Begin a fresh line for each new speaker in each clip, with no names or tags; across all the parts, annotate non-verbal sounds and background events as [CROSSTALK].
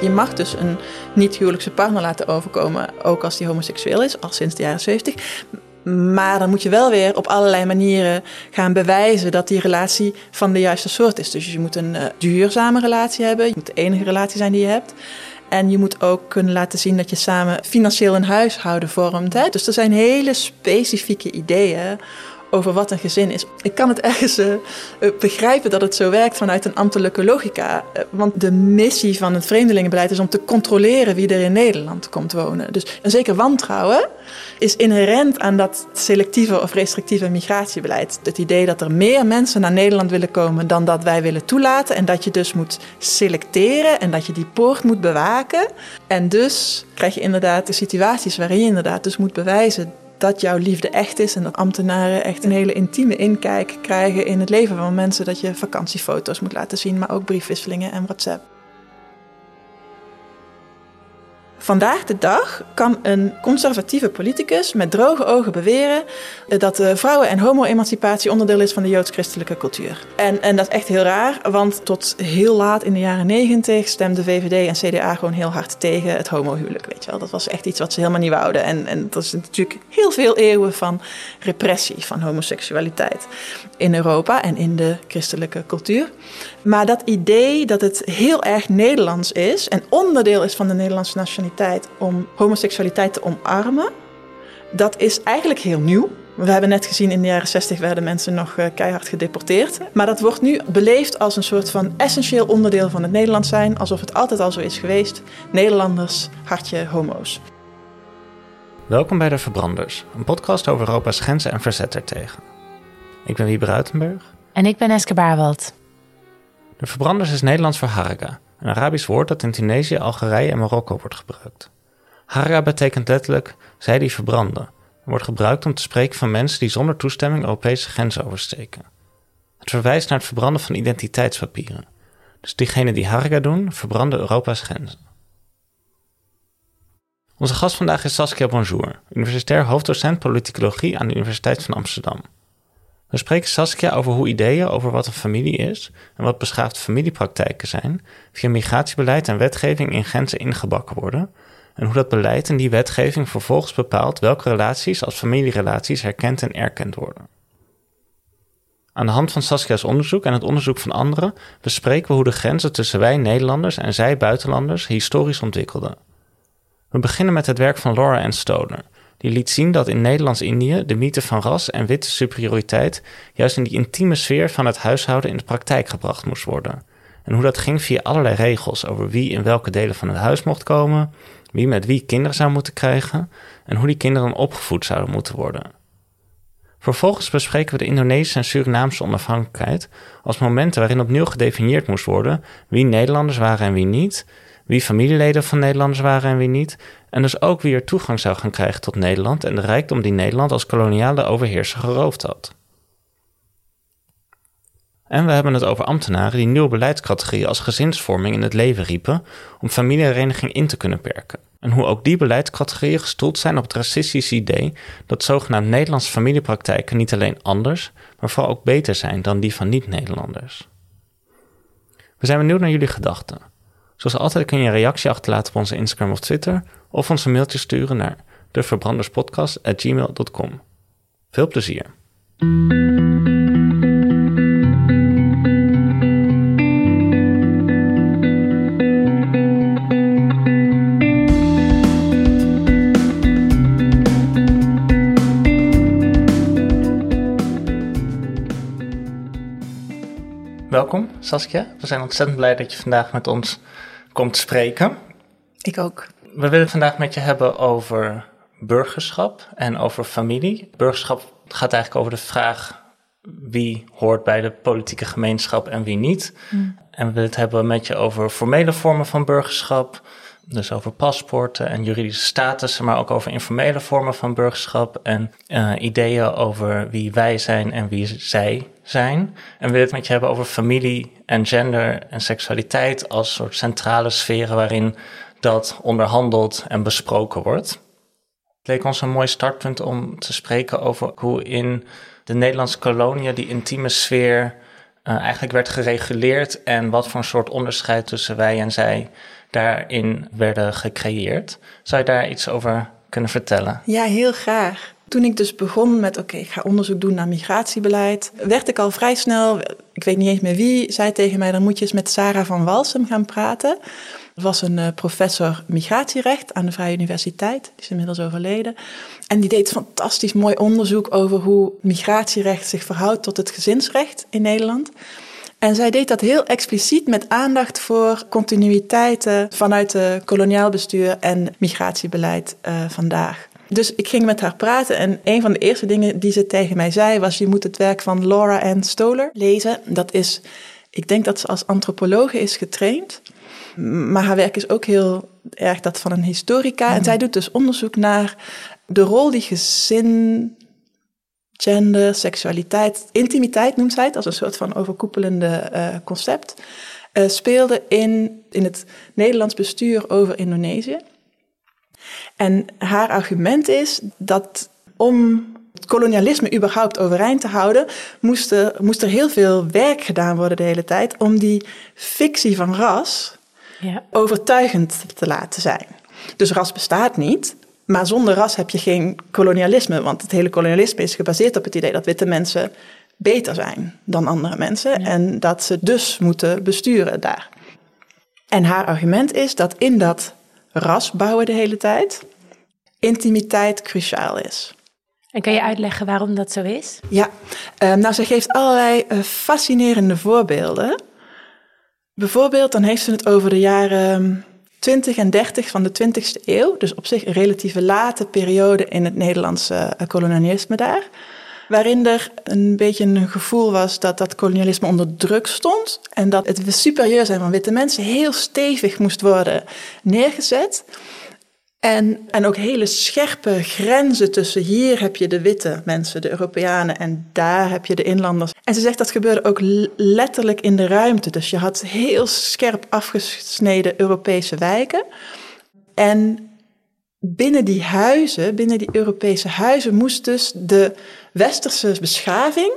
Je mag dus een niet-huwelijkse partner laten overkomen, ook als die homoseksueel is, al sinds de jaren 70. Maar dan moet je wel weer op allerlei manieren gaan bewijzen dat die relatie van de juiste soort is. Dus je moet een uh, duurzame relatie hebben. Je moet de enige relatie zijn die je hebt. En je moet ook kunnen laten zien dat je samen financieel een huishouden vormt. Hè? Dus er zijn hele specifieke ideeën over wat een gezin is. Ik kan het ergens uh, begrijpen dat het zo werkt vanuit een ambtelijke logica. Uh, want de missie van het vreemdelingenbeleid is om te controleren wie er in Nederland komt wonen. Dus een zeker wantrouwen is inherent aan dat selectieve of restrictieve migratiebeleid. Het idee dat er meer mensen naar Nederland willen komen dan dat wij willen toelaten. En dat je dus moet selecteren en dat je die poort moet bewaken. En dus krijg je inderdaad de situaties waarin je inderdaad dus moet bewijzen dat jouw liefde echt is en dat ambtenaren echt een hele intieme inkijk krijgen in het leven van mensen. Dat je vakantiefoto's moet laten zien, maar ook briefwisselingen en WhatsApp. Vandaag de dag kan een conservatieve politicus met droge ogen beweren dat vrouwen- en homo-emancipatie onderdeel is van de joods-christelijke cultuur. En, en dat is echt heel raar, want tot heel laat in de jaren negentig stemden VVD en CDA gewoon heel hard tegen het homohuwelijk. Weet je wel, dat was echt iets wat ze helemaal niet wouden. En, en dat is natuurlijk heel veel eeuwen van repressie van homoseksualiteit in Europa en in de christelijke cultuur. Maar dat idee dat het heel erg Nederlands is en onderdeel is van de Nederlandse nationaliteit om homoseksualiteit te omarmen, dat is eigenlijk heel nieuw. We hebben net gezien in de jaren 60 werden mensen nog eh, keihard gedeporteerd. Maar dat wordt nu beleefd als een soort van essentieel onderdeel van het Nederlands zijn, alsof het altijd al zo is geweest. Nederlanders, hartje, homo's.
Welkom bij De Verbranders, een podcast over Europa's grenzen en verzet ertegen. Ik ben Wiebe Ruitenberg.
En ik ben Eske Baarwald.
De verbranders is Nederlands voor harga, een Arabisch woord dat in Tunesië, Algerije en Marokko wordt gebruikt. Harga betekent letterlijk zij die verbranden en wordt gebruikt om te spreken van mensen die zonder toestemming Europese grenzen oversteken. Het verwijst naar het verbranden van identiteitspapieren. Dus diegenen die harga doen, verbranden Europa's grenzen. Onze gast vandaag is Saskia Bonjour, universitair hoofddocent politicologie aan de Universiteit van Amsterdam. We spreken Saskia over hoe ideeën over wat een familie is en wat beschaafde familiepraktijken zijn, via migratiebeleid en wetgeving in grenzen ingebakken worden, en hoe dat beleid en die wetgeving vervolgens bepaalt welke relaties als familierelaties herkend en erkend worden. Aan de hand van Saskia's onderzoek en het onderzoek van anderen bespreken we hoe de grenzen tussen wij Nederlanders en zij buitenlanders historisch ontwikkelden. We beginnen met het werk van Laura Ann Stoner, die liet zien dat in Nederlands-Indië de mythe van ras en witte superioriteit juist in die intieme sfeer van het huishouden in de praktijk gebracht moest worden. En hoe dat ging via allerlei regels over wie in welke delen van het huis mocht komen, wie met wie kinderen zou moeten krijgen en hoe die kinderen opgevoed zouden moeten worden. Vervolgens bespreken we de Indonesische en Surinaamse onafhankelijkheid als momenten waarin opnieuw gedefinieerd moest worden wie Nederlanders waren en wie niet, wie familieleden van Nederlanders waren en wie niet, en dus ook wie er toegang zou gaan krijgen tot Nederland en de rijkdom die Nederland als koloniale overheerser geroofd had. En we hebben het over ambtenaren die nieuwe beleidscategorieën als gezinsvorming in het leven riepen om familiehereniging in te kunnen perken. En hoe ook die beleidscategorieën gestoeld zijn op het racistische idee dat zogenaamd Nederlandse familiepraktijken niet alleen anders, maar vooral ook beter zijn dan die van niet-Nederlanders. We zijn benieuwd naar jullie gedachten. Zoals altijd kun je een reactie achterlaten op onze Instagram of Twitter of ons een mailtje sturen naar devverbranderspodcast.gmail.com. Veel plezier! Welkom Saskia, we zijn ontzettend blij dat je vandaag met ons komt spreken.
Ik ook.
We willen vandaag met je hebben over burgerschap en over familie. Burgerschap gaat eigenlijk over de vraag wie hoort bij de politieke gemeenschap en wie niet. Mm. En we willen het hebben met je over formele vormen van burgerschap. Dus over paspoorten en juridische statussen, maar ook over informele vormen van burgerschap en uh, ideeën over wie wij zijn en wie zij zijn. En we willen het met je hebben over familie en gender en seksualiteit als soort centrale sferen waarin dat onderhandeld en besproken wordt. Het leek ons een mooi startpunt om te spreken over hoe in de Nederlandse koloniën die intieme sfeer uh, eigenlijk werd gereguleerd en wat voor een soort onderscheid tussen wij en zij daarin werden gecreëerd. Zou je daar iets over kunnen vertellen?
Ja, heel graag. Toen ik dus begon met, oké, ik ga onderzoek doen naar migratiebeleid, werd ik al vrij snel, ik weet niet eens meer wie, zei tegen mij, dan moet je eens met Sarah van Walsum gaan praten. Was een uh, professor migratierecht aan de Vrije Universiteit, die is inmiddels overleden. En die deed fantastisch mooi onderzoek over hoe migratierecht zich verhoudt tot het gezinsrecht in Nederland. En zij deed dat heel expliciet met aandacht voor continuïteiten vanuit het koloniaal bestuur en migratiebeleid uh, vandaag. Dus ik ging met haar praten en een van de eerste dingen die ze tegen mij zei was: je moet het werk van Laura Ann Stoller lezen. Dat is, ik denk dat ze als antropologe is getraind, maar haar werk is ook heel erg dat van een historica. En zij doet dus onderzoek naar de rol die gezin, gender, seksualiteit, intimiteit noemt zij het, als een soort van overkoepelende uh, concept, uh, speelde in, in het Nederlands bestuur over Indonesië. En haar argument is dat om het kolonialisme überhaupt overeind te houden, moest er, moest er heel veel werk gedaan worden de hele tijd om die fictie van ras ja. overtuigend te laten zijn. Dus ras bestaat niet, maar zonder ras heb je geen kolonialisme, want het hele kolonialisme is gebaseerd op het idee dat witte mensen beter zijn dan andere mensen en dat ze dus moeten besturen daar. En haar argument is dat in dat ras bouwen de hele tijd, intimiteit cruciaal is.
En kan je uitleggen waarom dat zo is?
Ja, uh, nou, ze geeft allerlei uh, fascinerende voorbeelden. Bijvoorbeeld, dan heeft ze het over de jaren 20 en 30 van de 20e eeuw. Dus op zich een relatieve late periode in het Nederlandse uh, kolonialisme daar. Waarin er een beetje een gevoel was dat dat kolonialisme onder druk stond. En dat het superieur zijn van witte mensen heel stevig moest worden neergezet. En, en ook hele scherpe grenzen tussen hier heb je de witte mensen, de Europeanen, en daar heb je de inlanders. En ze zegt dat gebeurde ook letterlijk in de ruimte. Dus je had heel scherp afgesneden Europese wijken. En binnen die huizen, binnen die Europese huizen, moest dus de westerse beschaving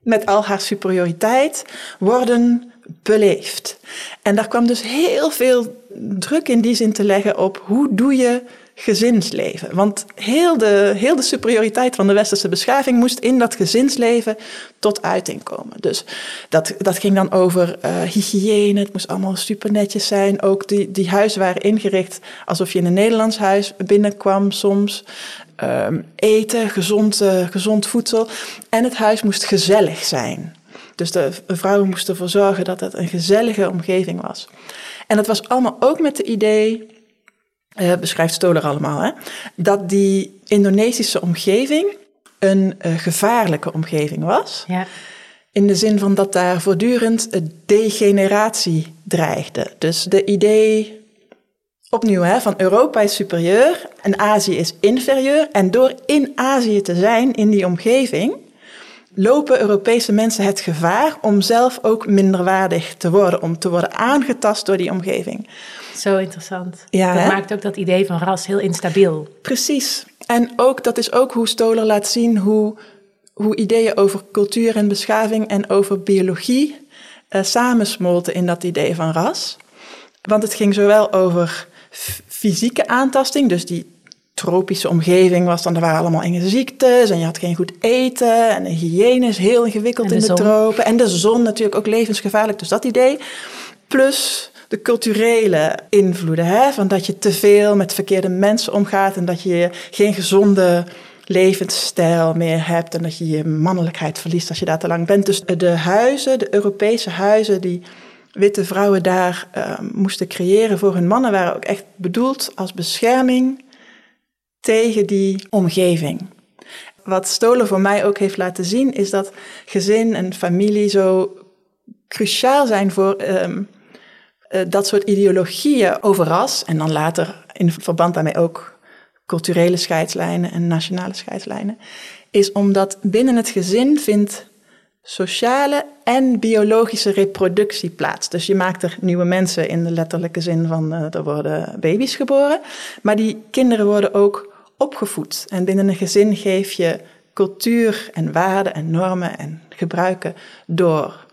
met al haar superioriteit worden beleefd. En daar kwam dus heel veel druk in die zin te leggen op hoe doe je gezinsleven. Want heel de, heel de superioriteit van de westerse beschaving moest in dat gezinsleven tot uiting komen. Dus dat, dat ging dan over uh, hygiëne, het moest allemaal super netjes zijn. Ook die, die huizen waren ingericht alsof je in een Nederlands huis binnenkwam soms. Um, eten, gezond, uh, gezond voedsel. En het huis moest gezellig zijn. Dus de vrouwen moesten ervoor zorgen dat het een gezellige omgeving was. En dat was allemaal ook met het idee, uh, beschrijft Stoller allemaal, hè, dat die Indonesische omgeving een uh, gevaarlijke omgeving was. Ja. In de zin van dat daar voortdurend degeneratie dreigde. Dus de idee opnieuw hè, van Europa is superieur en Azië is inferieur. En door in Azië te zijn, in die omgeving, lopen Europese mensen het gevaar om zelf ook minderwaardig te worden, om te worden aangetast door die omgeving.
Zo interessant. Ja, dat maakt ook dat idee van ras heel instabiel.
Precies. En ook, dat is ook hoe Stoller laat zien hoe, hoe ideeën over cultuur en beschaving en over biologie uh, samensmolten in dat idee van ras. Want het ging zowel over fysieke aantasting, dus die tropische omgeving was dan, er waren allemaal enge ziektes en je had geen goed eten en de hygiëne is heel ingewikkeld in de tropen. En de zon natuurlijk ook levensgevaarlijk, dus dat idee. Plus de culturele invloeden, hè, van dat je te veel met verkeerde mensen omgaat en dat je geen gezonde levensstijl meer hebt en dat je je mannelijkheid verliest als je daar te lang bent. Dus de huizen, de Europese huizen die witte vrouwen daar uh, moesten creëren voor hun mannen, waren ook echt bedoeld als bescherming tegen die omgeving. Wat Stolen voor mij ook heeft laten zien, is dat gezin en familie zo cruciaal zijn voor um, uh, dat soort ideologieën over ras. En dan later in verband daarmee ook culturele scheidslijnen en nationale scheidslijnen. Is omdat binnen het gezin vindt sociale en biologische reproductie plaats. Dus je maakt er nieuwe mensen in de letterlijke zin van uh, er worden baby's geboren. Maar die kinderen worden ook opgevoed. En binnen een gezin geef je cultuur en waarden en normen en gebruiken door.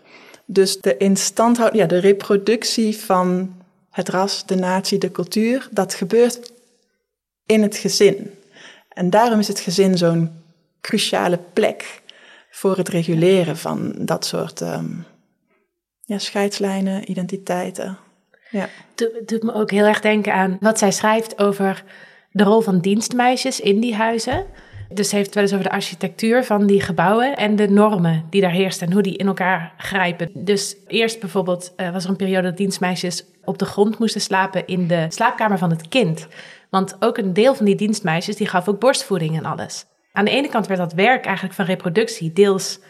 Dus de instandhouding, ja, de reproductie van het ras, de natie, de cultuur, dat gebeurt in het gezin. En daarom is het gezin zo'n cruciale plek voor het reguleren van dat soort um, ja, scheidslijnen, identiteiten. Ja.
Het doet me ook heel erg denken aan wat zij schrijft over de rol van dienstmeisjes in die huizen. Dus heeft het wel eens over de architectuur van die gebouwen en de normen die daar heersten en hoe die in elkaar grijpen. Dus eerst bijvoorbeeld uh, was er een periode dat dienstmeisjes op de grond moesten slapen in de slaapkamer van het kind. Want ook een deel van die dienstmeisjes die gaf ook borstvoeding en alles. Aan de ene kant werd dat werk eigenlijk van reproductie deels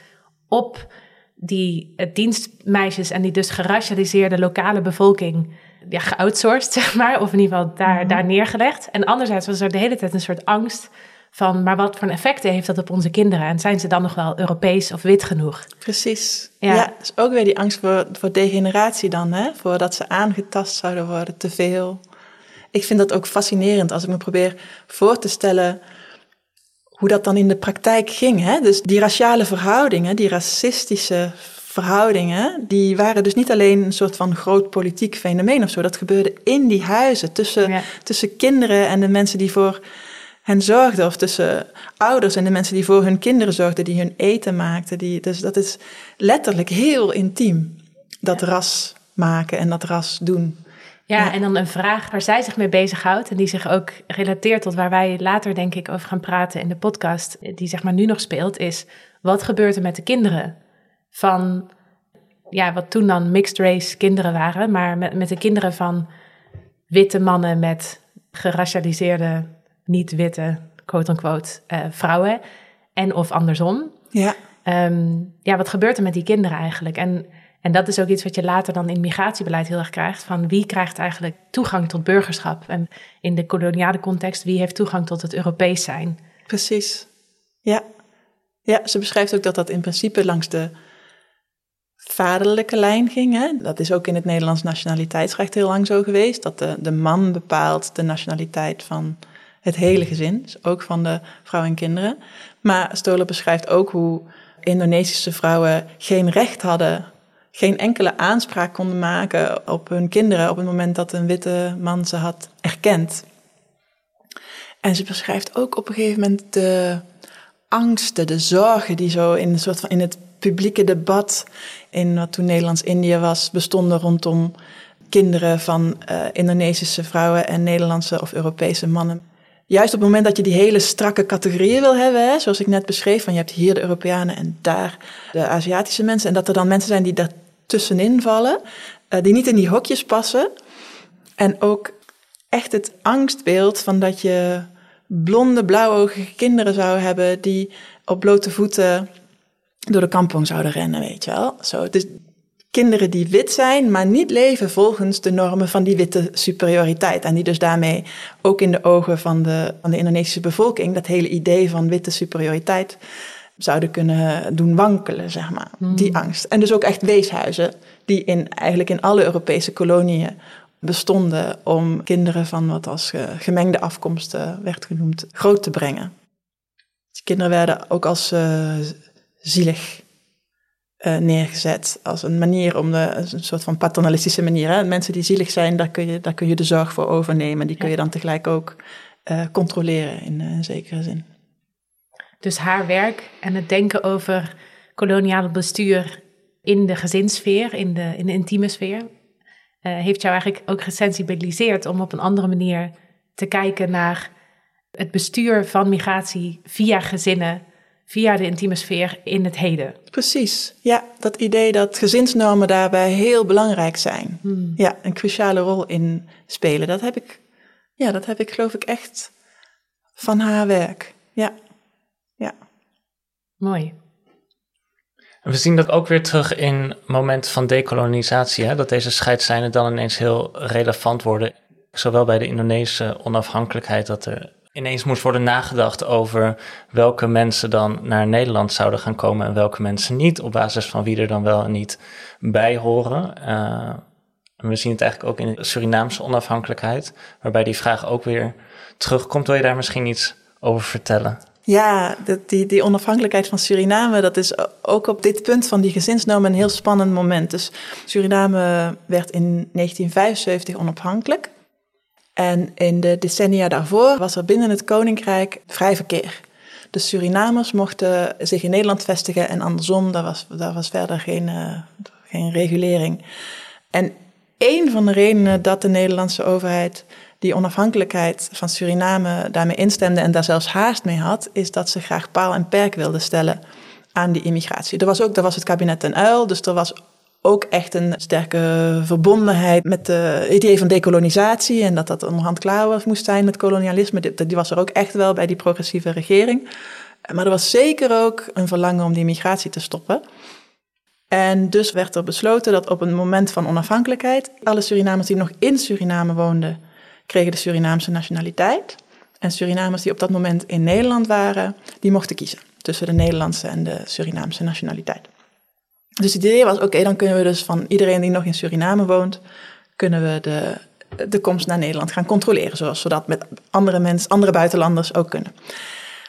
op die uh, dienstmeisjes en die dus geracialiseerde lokale bevolking ja, geoutsourced, [LAUGHS] zeg maar, of in ieder geval daar, mhm. daar neergelegd. En anderzijds was er de hele tijd een soort angst van, maar wat voor effecten heeft dat op onze kinderen? En zijn ze dan nog wel Europees of wit genoeg?
Precies. Ja, ja dus ook weer die angst voor, voor degeneratie dan, hè? Voordat ze aangetast zouden worden, te veel. Ik vind dat ook fascinerend als ik me probeer voor te stellen hoe dat dan in de praktijk ging. Hè? Dus die raciale verhoudingen, die racistische verhoudingen, die waren dus niet alleen een soort van groot politiek fenomeen of zo. Dat gebeurde in die huizen, tussen, tussen kinderen en de mensen die voor hen zorgden, of tussen ouders en de mensen die voor hun kinderen zorgden, die hun eten maakten. Die, dus dat is letterlijk heel intiem, dat ras maken en dat ras doen.
Ja, en dan een vraag waar zij zich mee bezighoudt en die zich ook relateert tot waar wij later denk ik over gaan praten in de podcast, die zeg maar nu nog speelt, is wat gebeurt er met de kinderen van, ja, wat toen dan mixed race kinderen waren, maar met, met de kinderen van witte mannen met geracialiseerde niet-witte, quote-unquote, uh, vrouwen. En of andersom.
Ja.
Ehm, ja, wat gebeurt er met die kinderen eigenlijk? En, en dat is ook iets wat je later dan in migratiebeleid heel erg krijgt. Van wie krijgt eigenlijk toegang tot burgerschap? En in de koloniale context, wie heeft toegang tot het Europees zijn?
Precies. Ja. Ja, ze beschrijft ook dat dat in principe langs de vaderlijke lijn ging. Hè? Dat is ook in het Nederlands nationaliteitsrecht heel lang zo geweest. Dat de, de man bepaalt de nationaliteit van het hele gezin, dus ook van de vrouwen en kinderen. Maar Stoller beschrijft ook hoe Indonesische vrouwen geen recht hadden, geen enkele aanspraak konden maken op hun kinderen op het moment dat een witte man ze had erkend. En ze beschrijft ook op een gegeven moment de angsten, de zorgen die zo in, een soort van, in het publieke debat in wat toen Nederlands-Indië was, bestonden rondom kinderen van uh, Indonesische vrouwen en Nederlandse of Europese mannen juist op het moment dat je die hele strakke categorieën wil hebben, hè, zoals ik net beschreef, van je hebt hier de Europeanen en daar de Aziatische mensen, en dat er dan mensen zijn die daartussenin vallen, uh, die niet in die hokjes passen. En ook echt het angstbeeld van dat je blonde, blauwogige kinderen zou hebben die op blote voeten door de kampong zouden rennen, weet je wel. Zo, dus kinderen die wit zijn, maar niet leven volgens de normen van die witte superioriteit. En die dus daarmee ook in de ogen van de, van de Indonesische bevolking dat hele idee van witte superioriteit zouden kunnen doen wankelen, zeg maar. Hmm. Die angst. En dus ook echt weeshuizen die in, eigenlijk in alle Europese koloniën bestonden om kinderen van wat als gemengde afkomsten werd genoemd groot te brengen. Die kinderen werden ook als uh, zielig uh, neergezet als een manier om de, een soort van paternalistische manier. Hè? Mensen die zielig zijn, daar kun je, daar kun je de zorg voor overnemen. Die kun je dan tegelijk ook uh, controleren in uh, een zekere zin.
Dus haar werk en het denken over koloniale bestuur in de gezinssfeer, in de, in de intieme sfeer, heeft jou eigenlijk ook gesensibiliseerd om op een andere manier te kijken naar het bestuur van migratie via gezinnen via de intieme sfeer in het heden.
Precies, ja, dat idee dat gezinsnormen daarbij heel belangrijk zijn. Hmm. Ja, een cruciale rol in spelen. Dat heb ik, ja, dat heb ik geloof ik echt van haar werk. Ja, ja.
Mooi.
We zien dat ook weer terug in momenten van dekolonisatie, hè? dat deze scheidslijnen dan ineens heel relevant worden. Zowel bij de Indonesische onafhankelijkheid, dat er ineens moest worden nagedacht over welke mensen dan naar Nederland zouden gaan komen en welke mensen niet, op basis van wie er dan wel en niet bij horen. Uh, we zien het eigenlijk ook in de Surinaamse onafhankelijkheid, waarbij die vraag ook weer terugkomt. Wil je daar misschien iets over vertellen?
Ja, die, die onafhankelijkheid van Suriname, dat is ook op dit punt van die gezinsnormen een heel spannend moment. Dus Suriname werd in 1975 onafhankelijk. En in de decennia daarvoor was er binnen het koninkrijk vrij verkeer. De Surinamers mochten zich in Nederland vestigen en andersom, daar was, daar was verder geen, uh, geen regulering. En een van de redenen dat de Nederlandse overheid die onafhankelijkheid van Suriname daarmee instemde en daar zelfs haast mee had, is dat ze graag paal en perk wilden stellen aan die immigratie. Er was ook er was het kabinet ten uil, dus er was ook echt een sterke verbondenheid met het idee van dekolonisatie en dat dat onderhand klaar was, moest zijn met kolonialisme. Die, die was er ook echt wel bij die progressieve regering. Maar er was zeker ook een verlangen om die migratie te stoppen. En dus werd er besloten dat op een moment van onafhankelijkheid alle Surinamers die nog in Suriname woonden, kregen de Surinaamse nationaliteit. En Surinamers die op dat moment in Nederland waren, die mochten kiezen tussen de Nederlandse en de Surinaamse nationaliteit. Dus het idee was, oké, dan kunnen we dus van iedereen die nog in Suriname woont, kunnen we de, de komst naar Nederland gaan controleren, zoals zodat met andere mensen, andere buitenlanders ook kunnen.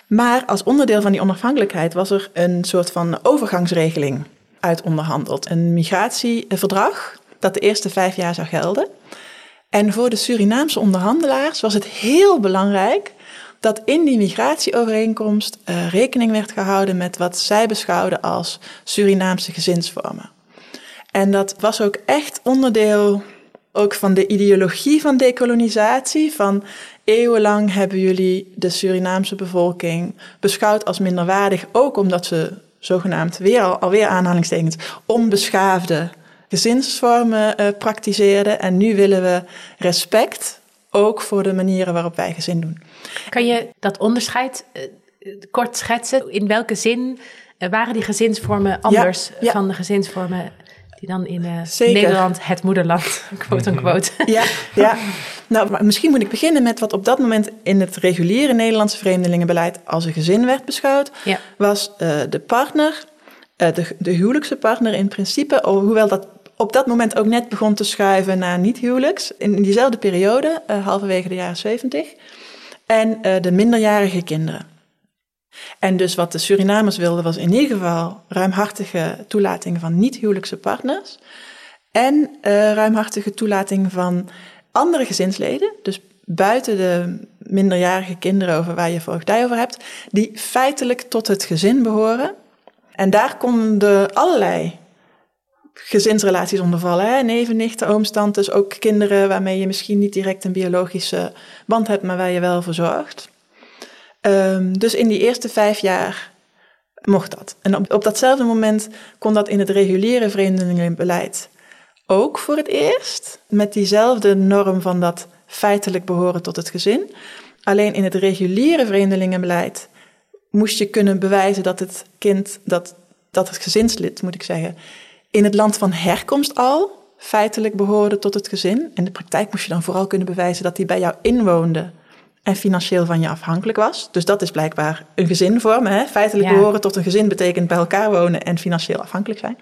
Maar als onderdeel van die onafhankelijkheid was er een soort van overgangsregeling uit onderhandeld. Een migratieverdrag dat de eerste vijf jaar zou gelden. En voor de Surinaamse onderhandelaars was het heel belangrijk dat in die migratieovereenkomst uh, rekening werd gehouden met wat zij beschouwden als Surinaamse gezinsvormen. En dat was ook echt onderdeel ook van de ideologie van dekolonisatie. Van eeuwenlang hebben jullie de Surinaamse bevolking beschouwd als minderwaardig, ook omdat ze zogenaamd weer alweer aanhalingstekens onbeschaafde gezinsvormen uh, praktiseerden. En nu willen we respect ook voor de manieren waarop wij gezin doen.
Kan je dat onderscheid uh, kort schetsen? In welke zin uh, waren die gezinsvormen anders ja, ja. van de gezinsvormen die dan in Nederland, het moederland, [LAUGHS] quote unquote?
Ja, ja. Nou, misschien moet ik beginnen met wat op dat moment in het reguliere Nederlandse vreemdelingenbeleid als een gezin werd beschouwd. Ja. Was de partner, de, de huwelijkse partner in principe, hoewel dat op dat moment ook net begon te schuiven naar niet-huwelijks. In diezelfde periode, halverwege de jaren 70. En uh, de minderjarige kinderen. En dus wat de Surinamers wilden was in ieder geval ruimhartige toelating van niet-huwelijkse partners. En uh, ruimhartige toelating van andere gezinsleden. Dus buiten de minderjarige kinderen over waar je voogdij over hebt. Die feitelijk tot het gezin behoren. En daar konden allerlei gezinsrelaties ondervallen. Hè? Neven, nichten, ooms, tantes, ook kinderen waarmee je misschien niet direct een biologische band hebt, maar waar je wel voor zorgt. Um, dus in die eerste vijf jaar mocht dat. En op, op datzelfde moment kon dat in het reguliere vreemdelingenbeleid ook voor het eerst. Met diezelfde norm van dat feitelijk behoren tot het gezin. Alleen in het reguliere vreemdelingenbeleid moest je kunnen bewijzen dat het kind, dat, dat het gezinslid, moet ik zeggen, in het land van herkomst al feitelijk behoorde tot het gezin. In de praktijk moest je dan vooral kunnen bewijzen dat hij bij jou inwoonde en financieel van je afhankelijk was. Dus dat is blijkbaar een gezinvorm. Hè? Feitelijk behoren tot een gezin betekent bij elkaar wonen en financieel afhankelijk zijn.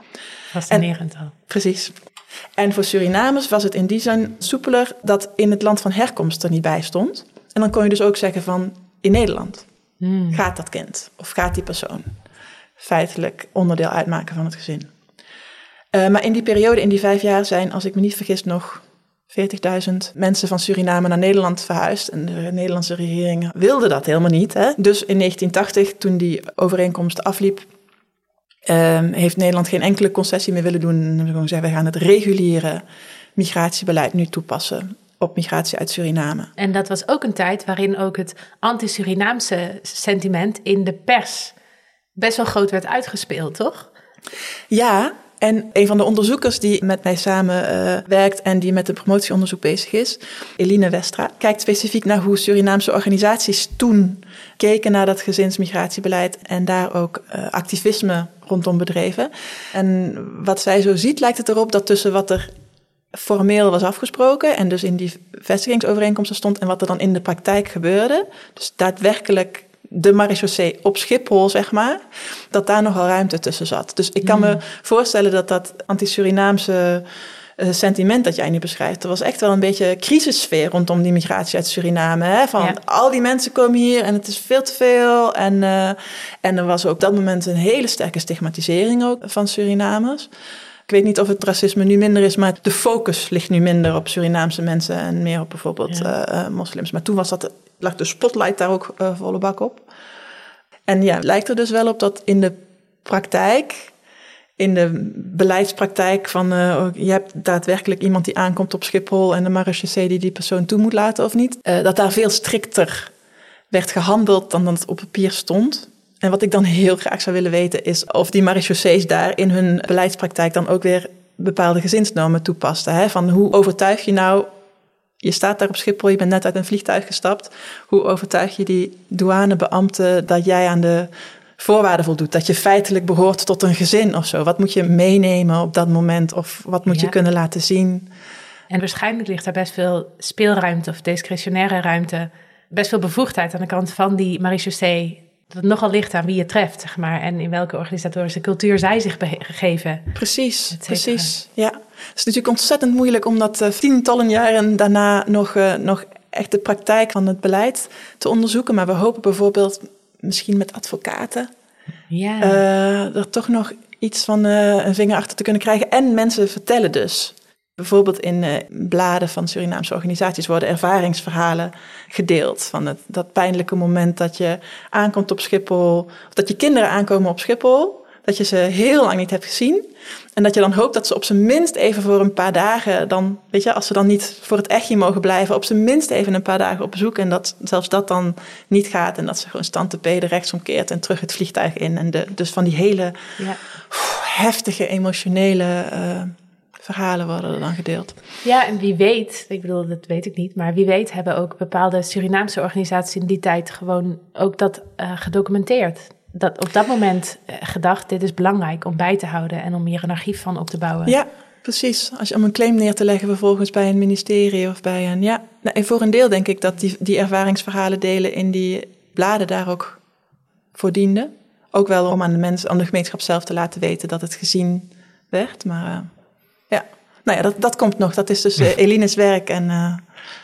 Fascinerend al.
Precies. En voor Surinamers was het in die zin soepeler dat in het land van herkomst er niet bij stond. En dan kon je dus ook zeggen van in Nederland hmm. gaat dat kind of gaat die persoon feitelijk onderdeel uitmaken van het gezin. Uh, maar in die periode, in die vijf jaar, zijn, als ik me niet vergis, nog 40.000 mensen van Suriname naar Nederland verhuisd. En de Nederlandse regering wilde dat helemaal niet. Hè? Dus in 1980, toen die overeenkomst afliep, um, heeft Nederland geen enkele concessie meer willen doen. En gewoon zeggen, we gaan het reguliere migratiebeleid nu toepassen op migratie uit Suriname.
En dat was ook een tijd waarin ook het anti-Surinaamse sentiment in de pers best wel groot werd uitgespeeld, toch?
Ja, en een van de onderzoekers die met mij samen uh, werkt en die met een promotieonderzoek bezig is, Eline Westra, kijkt specifiek naar hoe Surinaamse organisaties toen keken naar dat gezinsmigratiebeleid en daar ook uh, activisme rondom bedreven. En wat zij zo ziet, lijkt het erop dat tussen wat er formeel was afgesproken en dus in die vestigingsovereenkomsten stond en wat er dan in de praktijk gebeurde, dus daadwerkelijk de marechaussee op Schiphol, zeg maar, dat daar nogal ruimte tussen zat. Dus ik kan me hmm. voorstellen dat dat anti-Surinaamse sentiment dat jij nu beschrijft. Er was echt wel een beetje crisissfeer rondom die migratie uit Suriname. Hè? Van al die mensen komen hier en het is veel te veel. En, uh, en er was ook op dat moment een hele sterke stigmatisering ook van Surinamers. Ik weet niet of het racisme nu minder is, maar de focus ligt nu minder op Surinaamse mensen en meer op bijvoorbeeld ja. moslims. Maar toen was dat, lag de spotlight daar ook volle bak op. En ja, lijkt er dus wel op dat in de praktijk, in de beleidspraktijk van uh, je hebt daadwerkelijk iemand die aankomt op Schiphol en de marechaussee die die persoon toe moet laten of niet, uh, dat daar veel strikter werd gehandeld dan dat het op papier stond. En wat ik dan heel graag zou willen weten is of die marechaussees daar in hun beleidspraktijk dan ook weer bepaalde gezinsnormen toepasten. Hè? Van hoe overtuig je nou je staat daar op Schiphol, je bent net uit een vliegtuig gestapt. Hoe overtuig je die douanebeambte dat jij aan de voorwaarden voldoet? Dat je feitelijk behoort tot een gezin of zo? Wat moet je meenemen op dat moment? Of wat moet je kunnen laten zien?
En waarschijnlijk ligt daar best veel speelruimte of discretionaire ruimte. Best veel bevoegdheid aan de kant van die marechaussee dat het nogal ligt aan wie je treft, zeg maar. En in welke organisatorische cultuur zij zich geven.
Precies, precies. Ja. Het is natuurlijk ontzettend moeilijk om dat uh, tientallen jaren daarna nog, uh, nog echt de praktijk van het beleid te onderzoeken. Maar we hopen bijvoorbeeld misschien met advocaten ja. Uh, er toch nog iets van een vinger achter te kunnen krijgen. En mensen vertellen dus. Bijvoorbeeld in uh, bladen van Surinaamse organisaties worden ervaringsverhalen gedeeld. Van het, dat pijnlijke moment dat je aankomt op Schiphol, of dat je kinderen aankomen op Schiphol, dat je ze heel lang niet hebt gezien. En dat je dan hoopt dat ze op zijn minst even voor een paar dagen, dan, weet je, als ze dan niet voor het echtje mogen blijven, op zijn minst even een paar dagen op bezoek. En dat zelfs dat dan niet gaat. En dat ze gewoon stand te peden rechtsomkeert en terug het vliegtuig in. En de, dus van die hele ja. heftige emotionele. Uh, verhalen worden er dan gedeeld.
Ja, en wie weet, ik bedoel, dat weet ik niet, maar wie weet hebben ook bepaalde Surinaamse organisaties in die tijd gewoon ook dat uh, gedocumenteerd. Dat op dat moment uh, gedacht, dit is belangrijk om bij te houden en om hier een archief van op te bouwen.
Ja, precies. Als je om een claim neer te leggen vervolgens bij een ministerie of bij een... Ja, nou, voor een deel denk ik dat die, die ervaringsverhalen delen in die bladen daar ook voor dienden. Ook wel om aan de mensen, aan de gemeenschap zelf te laten weten dat het gezien werd, maar... Uh, ja, nou ja, dat, dat komt nog. Dat is dus uh, [LAUGHS] Eline's werk en uh,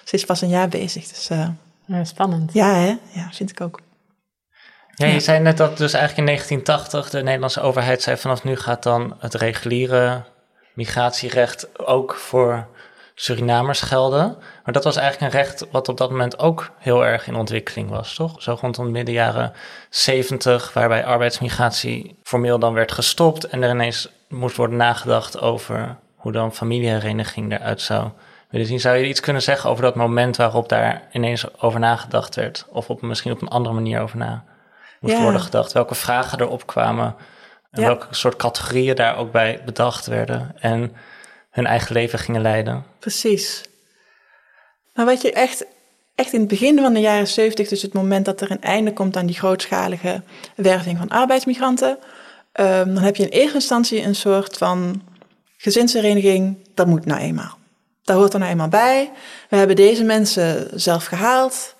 ze is pas een jaar bezig. Dus, uh,
ja, spannend.
Ja, hè? ja, vind ik ook.
Ja, je zei net dat dus eigenlijk in 1980 de Nederlandse overheid zei vanaf nu gaat dan het reguliere migratierecht ook voor Surinamers gelden. Maar dat was eigenlijk een recht wat op dat moment ook heel erg in ontwikkeling was, toch? Zo rond de midden jaren 70, waarbij arbeidsmigratie formeel dan werd gestopt en er ineens moest worden nagedacht over hoe dan familiehereniging eruit zou willen zien. Zou je iets kunnen zeggen over dat moment waarop daar ineens over nagedacht werd? Of op, misschien op een andere manier over na moest worden gedacht? Welke vragen erop kwamen? En welke soort categorieën daar ook bij bedacht werden? En hun eigen leven gingen leiden?
Precies. Maar wat je echt, echt in het begin van de jaren 70, dus het moment dat er een einde komt aan die grootschalige werving van arbeidsmigranten, um, dan heb je in eerste instantie een soort van gezinshereniging, dat moet nou eenmaal. Daar hoort er nou eenmaal bij. We hebben deze mensen zelf gehaald.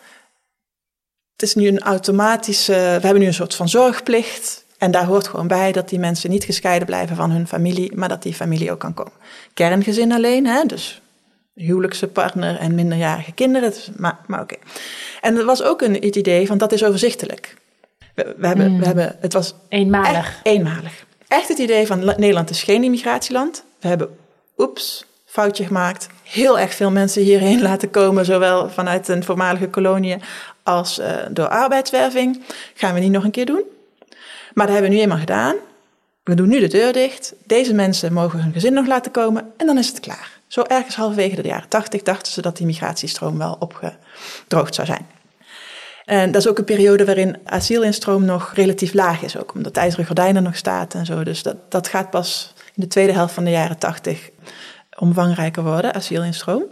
Het is nu een automatische, we hebben nu een soort van zorgplicht. En daar hoort gewoon bij dat die mensen niet gescheiden blijven van hun familie, maar dat die familie ook kan komen. Kerngezin alleen, hè, dus huwelijkse partner en minderjarige kinderen. Dus, maar maar oké. En er was ook een, het idee van dat is overzichtelijk. We, we hebben, we hmm. hebben, het was
eenmalig.
eenmalig. Echt het idee van Nederland is geen immigratieland. We hebben, oeps, foutje gemaakt. Heel erg veel mensen hierheen [LAUGHS] laten komen, zowel vanuit een voormalige kolonie als uh, door arbeidswerving. Gaan we niet nog een keer doen? Maar dat hebben we nu eenmaal gedaan. We doen nu de deur dicht. Deze mensen mogen hun gezin nog laten komen en dan is het klaar. Zo ergens halverwege de jaren tachtig dachten ze dat die migratiestroom wel opgedroogd zou zijn. En dat is ook een periode waarin asielinstroom nog relatief laag is, ook omdat de ijzeren gordijn er nog staat en zo. Dus dat, dat gaat pas in de tweede helft van de jaren tachtig omvangrijker worden, asielinstroom.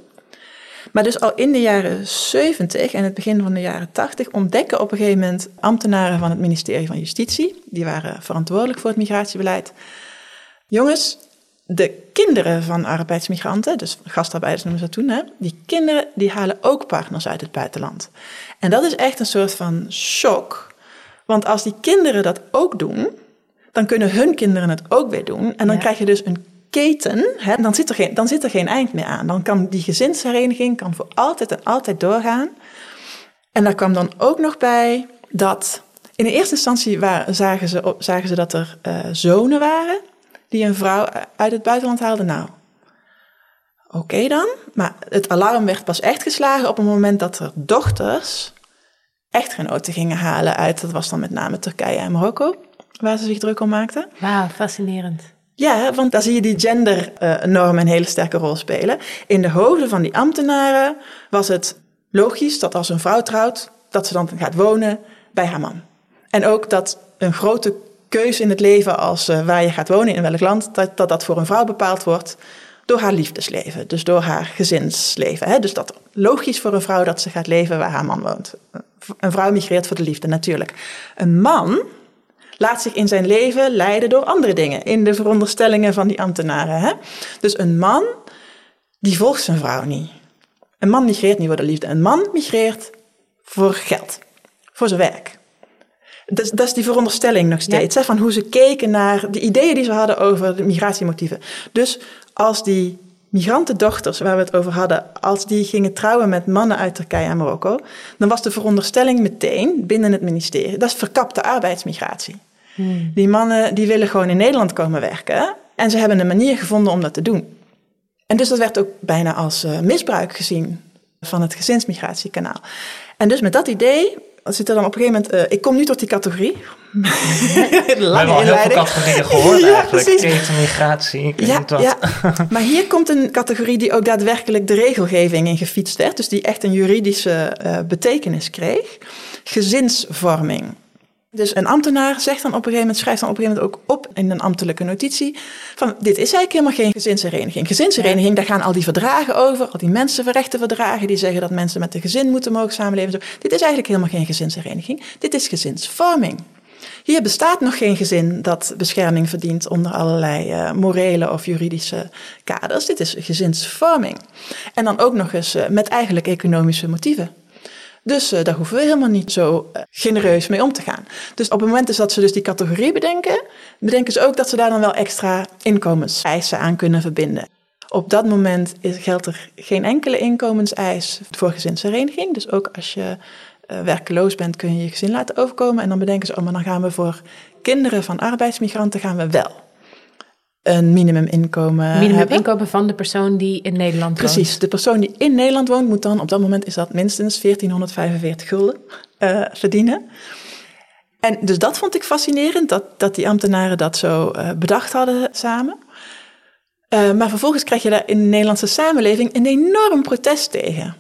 Maar dus al in de jaren 70 en het begin van de jaren 80 ontdekken op een gegeven moment ambtenaren van het ministerie van Justitie, die waren verantwoordelijk voor het migratiebeleid. Jongens, de kinderen van arbeidsmigranten, dus gastarbeiders noemen ze dat toen, hè, die kinderen die halen ook partners uit het buitenland. En dat is echt een soort van shock. Want als die kinderen dat ook doen, dan kunnen hun kinderen het ook weer doen. En dan krijg je dus een keten, hè, dan, zit er geen, dan zit er geen eind meer aan. Dan kan die gezinshereniging kan voor altijd en altijd doorgaan. En daar kwam dan ook nog bij dat in de eerste instantie waar, zagen, ze, zagen ze dat er uh, zonen waren die een vrouw uit het buitenland haalden. Nou, oké dan. Maar het alarm werd pas echt geslagen op het moment dat er dochters echtgenoten gingen halen uit, dat was dan met name Turkije en Marokko, waar ze zich druk om maakten.
Wauw, fascinerend.
Ja, want daar zie je die gendernormen een hele sterke rol spelen. In de hoofden van die ambtenaren was het logisch dat als een vrouw trouwt, dat ze dan gaat wonen bij haar man. En ook dat een grote keuze in het leven als uh, waar je gaat wonen, in welk land, dat, dat dat voor een vrouw bepaald wordt door haar liefdesleven, dus door haar gezinsleven. Hè? Dus dat logisch voor een vrouw dat ze gaat leven waar haar man woont. Een vrouw migreert voor de liefde, natuurlijk. Een man laat zich in zijn leven leiden door andere dingen, in de veronderstellingen van die ambtenaren. Hè? Dus een man, die volgt zijn vrouw niet. Een man migreert niet voor de liefde. Een man migreert voor geld, voor zijn werk. Dat, dat is die veronderstelling nog steeds, hè, van hoe ze keken naar de ideeën die ze hadden over de migratiemotieven. Dus als die migrantendochters, waar we het over hadden, als die gingen trouwen met mannen uit Turkije en Marokko, dan was de veronderstelling meteen binnen het ministerie, dat is verkapte arbeidsmigratie. Hmm. Die mannen die willen gewoon in Nederland komen werken en ze hebben een manier gevonden om dat te doen. En dus dat werd ook bijna als uh, misbruik gezien van het gezinsmigratiekanaal. En dus met dat idee zit er dan op een gegeven moment... Uh, ik kom nu tot die categorie. [LAUGHS]
We hebben al heel veel categorieën gehoord [LAUGHS] ja, eigenlijk. Ketenmigratie, ik ja, wat. Ja. [LAUGHS]
Maar hier komt een categorie die ook daadwerkelijk de regelgeving in gefietst werd. Dus die echt een juridische uh, betekenis kreeg. Gezinsvorming. Dus een ambtenaar zegt dan op een gegeven moment, schrijft dan op een gegeven moment ook op in een ambtelijke notitie van dit is eigenlijk helemaal geen gezinshereniging. Gezinshereniging, daar gaan al die verdragen over, al die mensenrechtenverdragen die zeggen dat mensen met een gezin moeten mogen samenleven. Dit is eigenlijk helemaal geen gezinshereniging. Dit is gezinsvorming. Hier bestaat nog geen gezin dat bescherming verdient onder allerlei uh, morele of juridische kaders. Dit is gezinsvorming. En dan ook nog eens uh, met eigenlijk economische motieven. Dus uh, daar hoeven we helemaal niet zo uh, genereus mee om te gaan. Dus op het moment dat ze dus die categorie bedenken, bedenken ze ook dat ze daar dan wel extra inkomenseisen aan kunnen verbinden. Op dat moment is, geldt er geen enkele inkomenseis voor gezinshereniging. Dus ook als je uh, werkeloos bent, kun je je gezin laten overkomen. En dan bedenken ze, oh, maar dan gaan we voor kinderen van arbeidsmigranten gaan we wel een minimuminkomen
Minimuminkomen van de persoon die in Nederland
woont. Precies, de persoon die in Nederland woont moet dan, op dat moment is dat minstens 1445 gulden uh, verdienen. En dus dat vond ik fascinerend, dat, dat die ambtenaren dat zo uh, bedacht hadden samen. Uh, maar vervolgens krijg je daar in de Nederlandse samenleving een enorm protest tegen.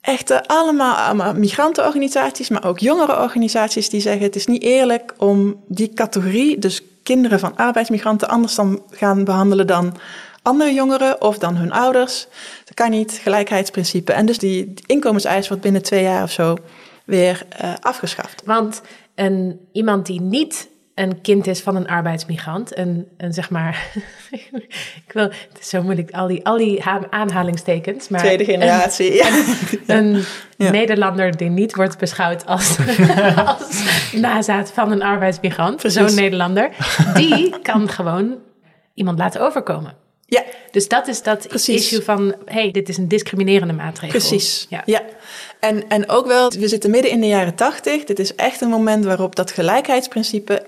Echt allemaal, allemaal migrantenorganisaties, maar ook jongere organisaties die zeggen het is niet eerlijk om die categorie, dus kinderen van arbeidsmigranten anders dan gaan behandelen dan andere jongeren of dan hun ouders. Dat kan niet, gelijkheidsprincipe. En dus die inkomenseis wordt binnen twee jaar of zo weer uh, afgeschaft.
Want een, iemand die niet een kind is van een arbeidsmigrant, een, een zeg maar, [LAUGHS] ik wil, het is zo moeilijk, al die, al die aanhalingstekens. Maar
Tweede generatie, [LAUGHS]
een, [LAUGHS] Een Nederlander die niet wordt beschouwd als, als nazaat van een arbeidsmigrant, zo'n Nederlander, die kan gewoon iemand laten overkomen.
Ja.
Dus dat is dat Precies. issue van, hey, dit is een discriminerende maatregel.
Precies, ja. ja. En, en ook wel, we zitten midden in de jaren tachtig. Dit is echt een moment waarop dat gelijkheidsprincipe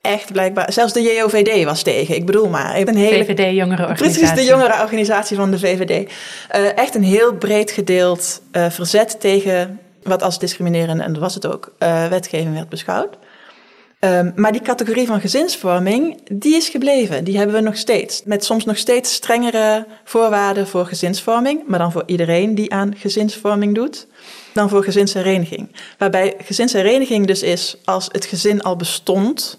echt blijkbaar. Zelfs de JOVD was tegen. Ik bedoel maar. Ik
ben hele, VVD jongerenorganisatie.
Precies, de jongerenorganisatie van de VVD. Uh, eh, echt een heel breed gedeeld uh, verzet tegen wat als discriminerende, en dat was het ook, uh, wetgeving werd beschouwd. Um, maar die categorie van gezinsvorming, die is gebleven. Die hebben we nog steeds. Met soms nog steeds strengere voorwaarden voor gezinsvorming, maar dan voor iedereen die aan gezinsvorming doet, dan voor gezinshereniging. Waarbij gezinshereniging dus is als het gezin al bestond,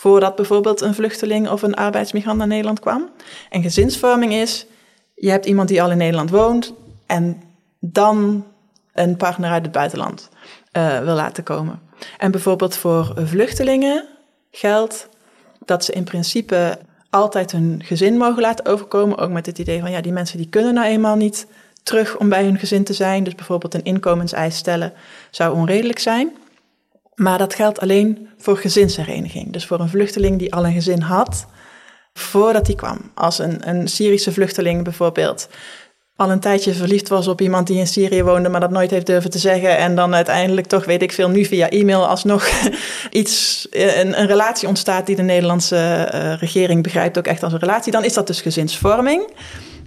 voordat bijvoorbeeld een vluchteling of een arbeidsmigrant naar Nederland kwam. En gezinsvorming is, je hebt iemand die al in Nederland woont en dan een partner uit het buitenland uh, wil laten komen. En bijvoorbeeld voor vluchtelingen geldt dat ze in principe altijd hun gezin mogen laten overkomen. Ook met het idee van ja, die mensen die kunnen nou eenmaal niet terug om bij hun gezin te zijn. Dus bijvoorbeeld een inkomenseis stellen zou onredelijk zijn. Maar dat geldt alleen voor gezinshereniging. Dus voor een vluchteling die al een gezin had, Voordat hij kwam. Als een, een Syrische vluchteling bijvoorbeeld al een tijdje verliefd was op iemand die in Syrië woonde, maar dat nooit heeft durven te zeggen. En dan uiteindelijk toch, weet ik veel, nu via e-mail alsnog [LAUGHS] iets, een, een relatie ontstaat die de Nederlandse uh, regering begrijpt ook echt als een relatie. Dan is dat dus gezinsvorming.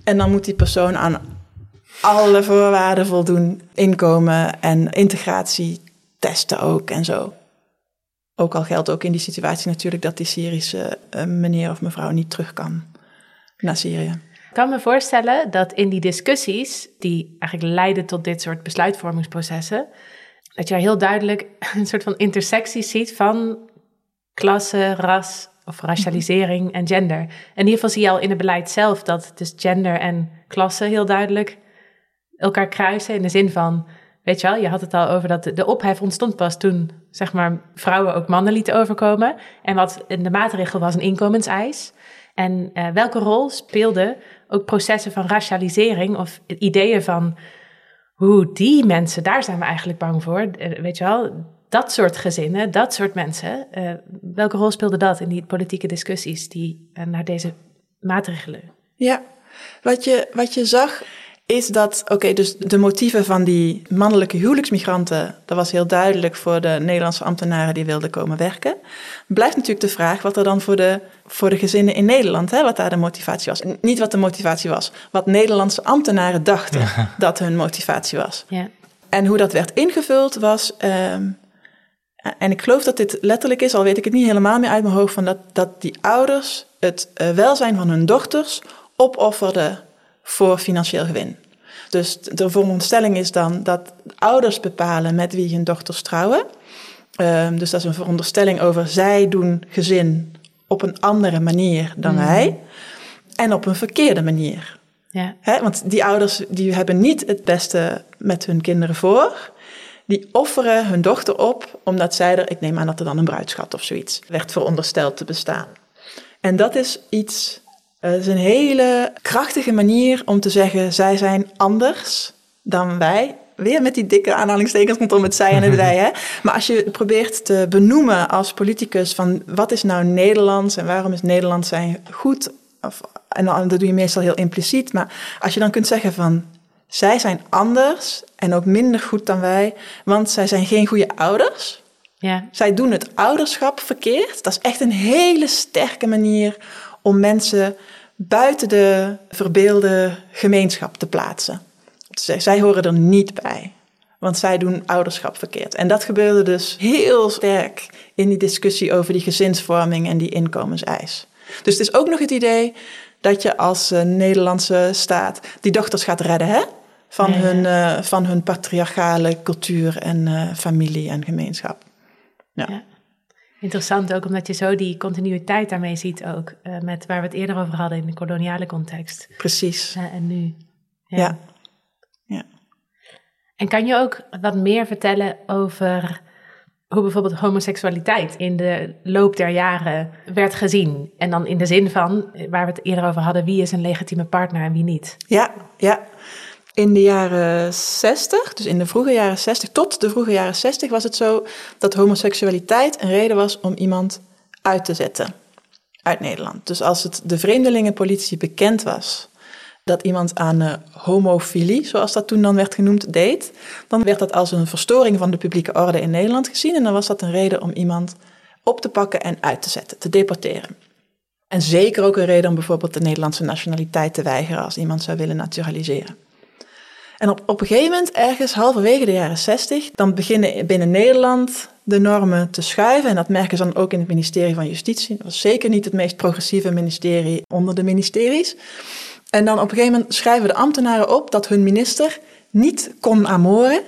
En dan moet die persoon aan alle voorwaarden voldoen, inkomen en integratie testen ook en zo. Ook al geldt ook in die situatie natuurlijk dat die Syrische uh, meneer of mevrouw niet terug kan naar Syrië.
Ik kan me voorstellen dat in die discussies, die eigenlijk leiden tot dit soort besluitvormingsprocessen, dat je heel duidelijk [LAUGHS] een soort van intersectie ziet van klasse, ras of racialisering en gender. In ieder geval zie je al in het beleid zelf dat dus gender en klasse heel duidelijk elkaar kruisen in de zin van, weet je wel, je had het al over dat de ophef ontstond pas toen, zeg maar, vrouwen ook mannen lieten overkomen. En wat de maatregel was een inkomenseis. En uh, welke rol speelden ook processen van racialisering of ideeën van hoe die mensen, daar zijn we eigenlijk bang voor, uh, weet je wel, dat soort gezinnen, dat soort mensen, uh, welke rol speelde dat in die politieke discussies die naar deze maatregelen?
Ja, wat je, wat je zag is dat, oké, dus de motieven van die mannelijke huwelijksmigranten, dat was heel duidelijk voor de Nederlandse ambtenaren die wilden komen werken. Blijft natuurlijk de vraag wat er dan voor de, voor de gezinnen in Nederland, hè, wat daar de motivatie was. Niet wat de motivatie was, wat Nederlandse ambtenaren dachten [LAUGHS] dat hun motivatie was. Ja. En hoe dat werd ingevuld was, um, en ik geloof dat dit letterlijk is, al weet ik het niet helemaal meer uit mijn hoofd, van dat, dat die ouders het uh, welzijn van hun dochters opofferden voor financieel gewin. Dus de veronderstelling is dan dat ouders bepalen met wie hun dochters trouwen. Um, dus dat is een veronderstelling over zij doen gezin op een andere manier dan mm. wij. En op een verkeerde manier. Ja. want die ouders die hebben niet het beste met hun kinderen voor. Die offeren hun dochter op omdat zij er, ik neem aan dat er dan een bruidschat of zoiets, werd verondersteld te bestaan. En dat is iets het is een hele krachtige manier om te zeggen, zij zijn anders dan wij. Weer met die dikke aanhalingstekens rondom het zij en het [LAUGHS] wij. Hè? Maar als je probeert te benoemen als politicus van wat is nou Nederlands en waarom is Nederlands zijn goed. Of, en dat doe je meestal heel impliciet. Maar als je dan kunt zeggen van zij zijn anders en ook minder goed dan wij, want zij zijn geen goede ouders. Ja. Zij doen het ouderschap verkeerd. Dat is echt een hele sterke manier om mensen buiten de verbeelde gemeenschap te plaatsen. Zij horen er niet bij, want zij doen ouderschap verkeerd. En dat gebeurde dus heel sterk in die discussie over die gezinsvorming en die inkomenseis. Dus het is ook nog het idee dat je als uh, Nederlandse staat die dochters gaat redden hè? Van, Hun, uh, van hun patriarchale cultuur en uh, familie en gemeenschap. ja. ja.
Interessant ook omdat je zo die continuïteit daarmee ziet ook. Uh, met waar we het eerder over hadden in de koloniale context.
Precies.
Uh, en nu.
Ja. ja. ja.
En kan je ook wat meer vertellen over hoe bijvoorbeeld homoseksualiteit in de loop der jaren werd gezien? En dan in de zin van, waar we het eerder over hadden, wie is een legitieme partner en wie niet?
Ja, ja. In de jaren 60, dus in de vroege jaren 60, tot de vroege jaren 60 was het zo dat homoseksualiteit een reden was om iemand uit te zetten uit Nederland. Dus als het de vreemdelingenpolitie bekend was dat iemand aan uh, homofilie, zoals dat toen dan werd genoemd, deed, dan werd dat als een verstoring van de publieke orde in Nederland gezien en dan was dat een reden om iemand op te pakken en uit te zetten, te deporteren. En zeker ook een reden om bijvoorbeeld de Nederlandse nationaliteit te weigeren als iemand zou willen naturaliseren. En op, een gegeven moment, ergens halverwege de jaren 60, dan beginnen binnen Nederland de normen te schuiven. En dat merken ze dan ook in het ministerie van Justitie. Dat was zeker niet het meest progressieve ministerie onder de ministeries. En dan op een gegeven moment schrijven de ambtenaren op dat hun minister niet kon amoren.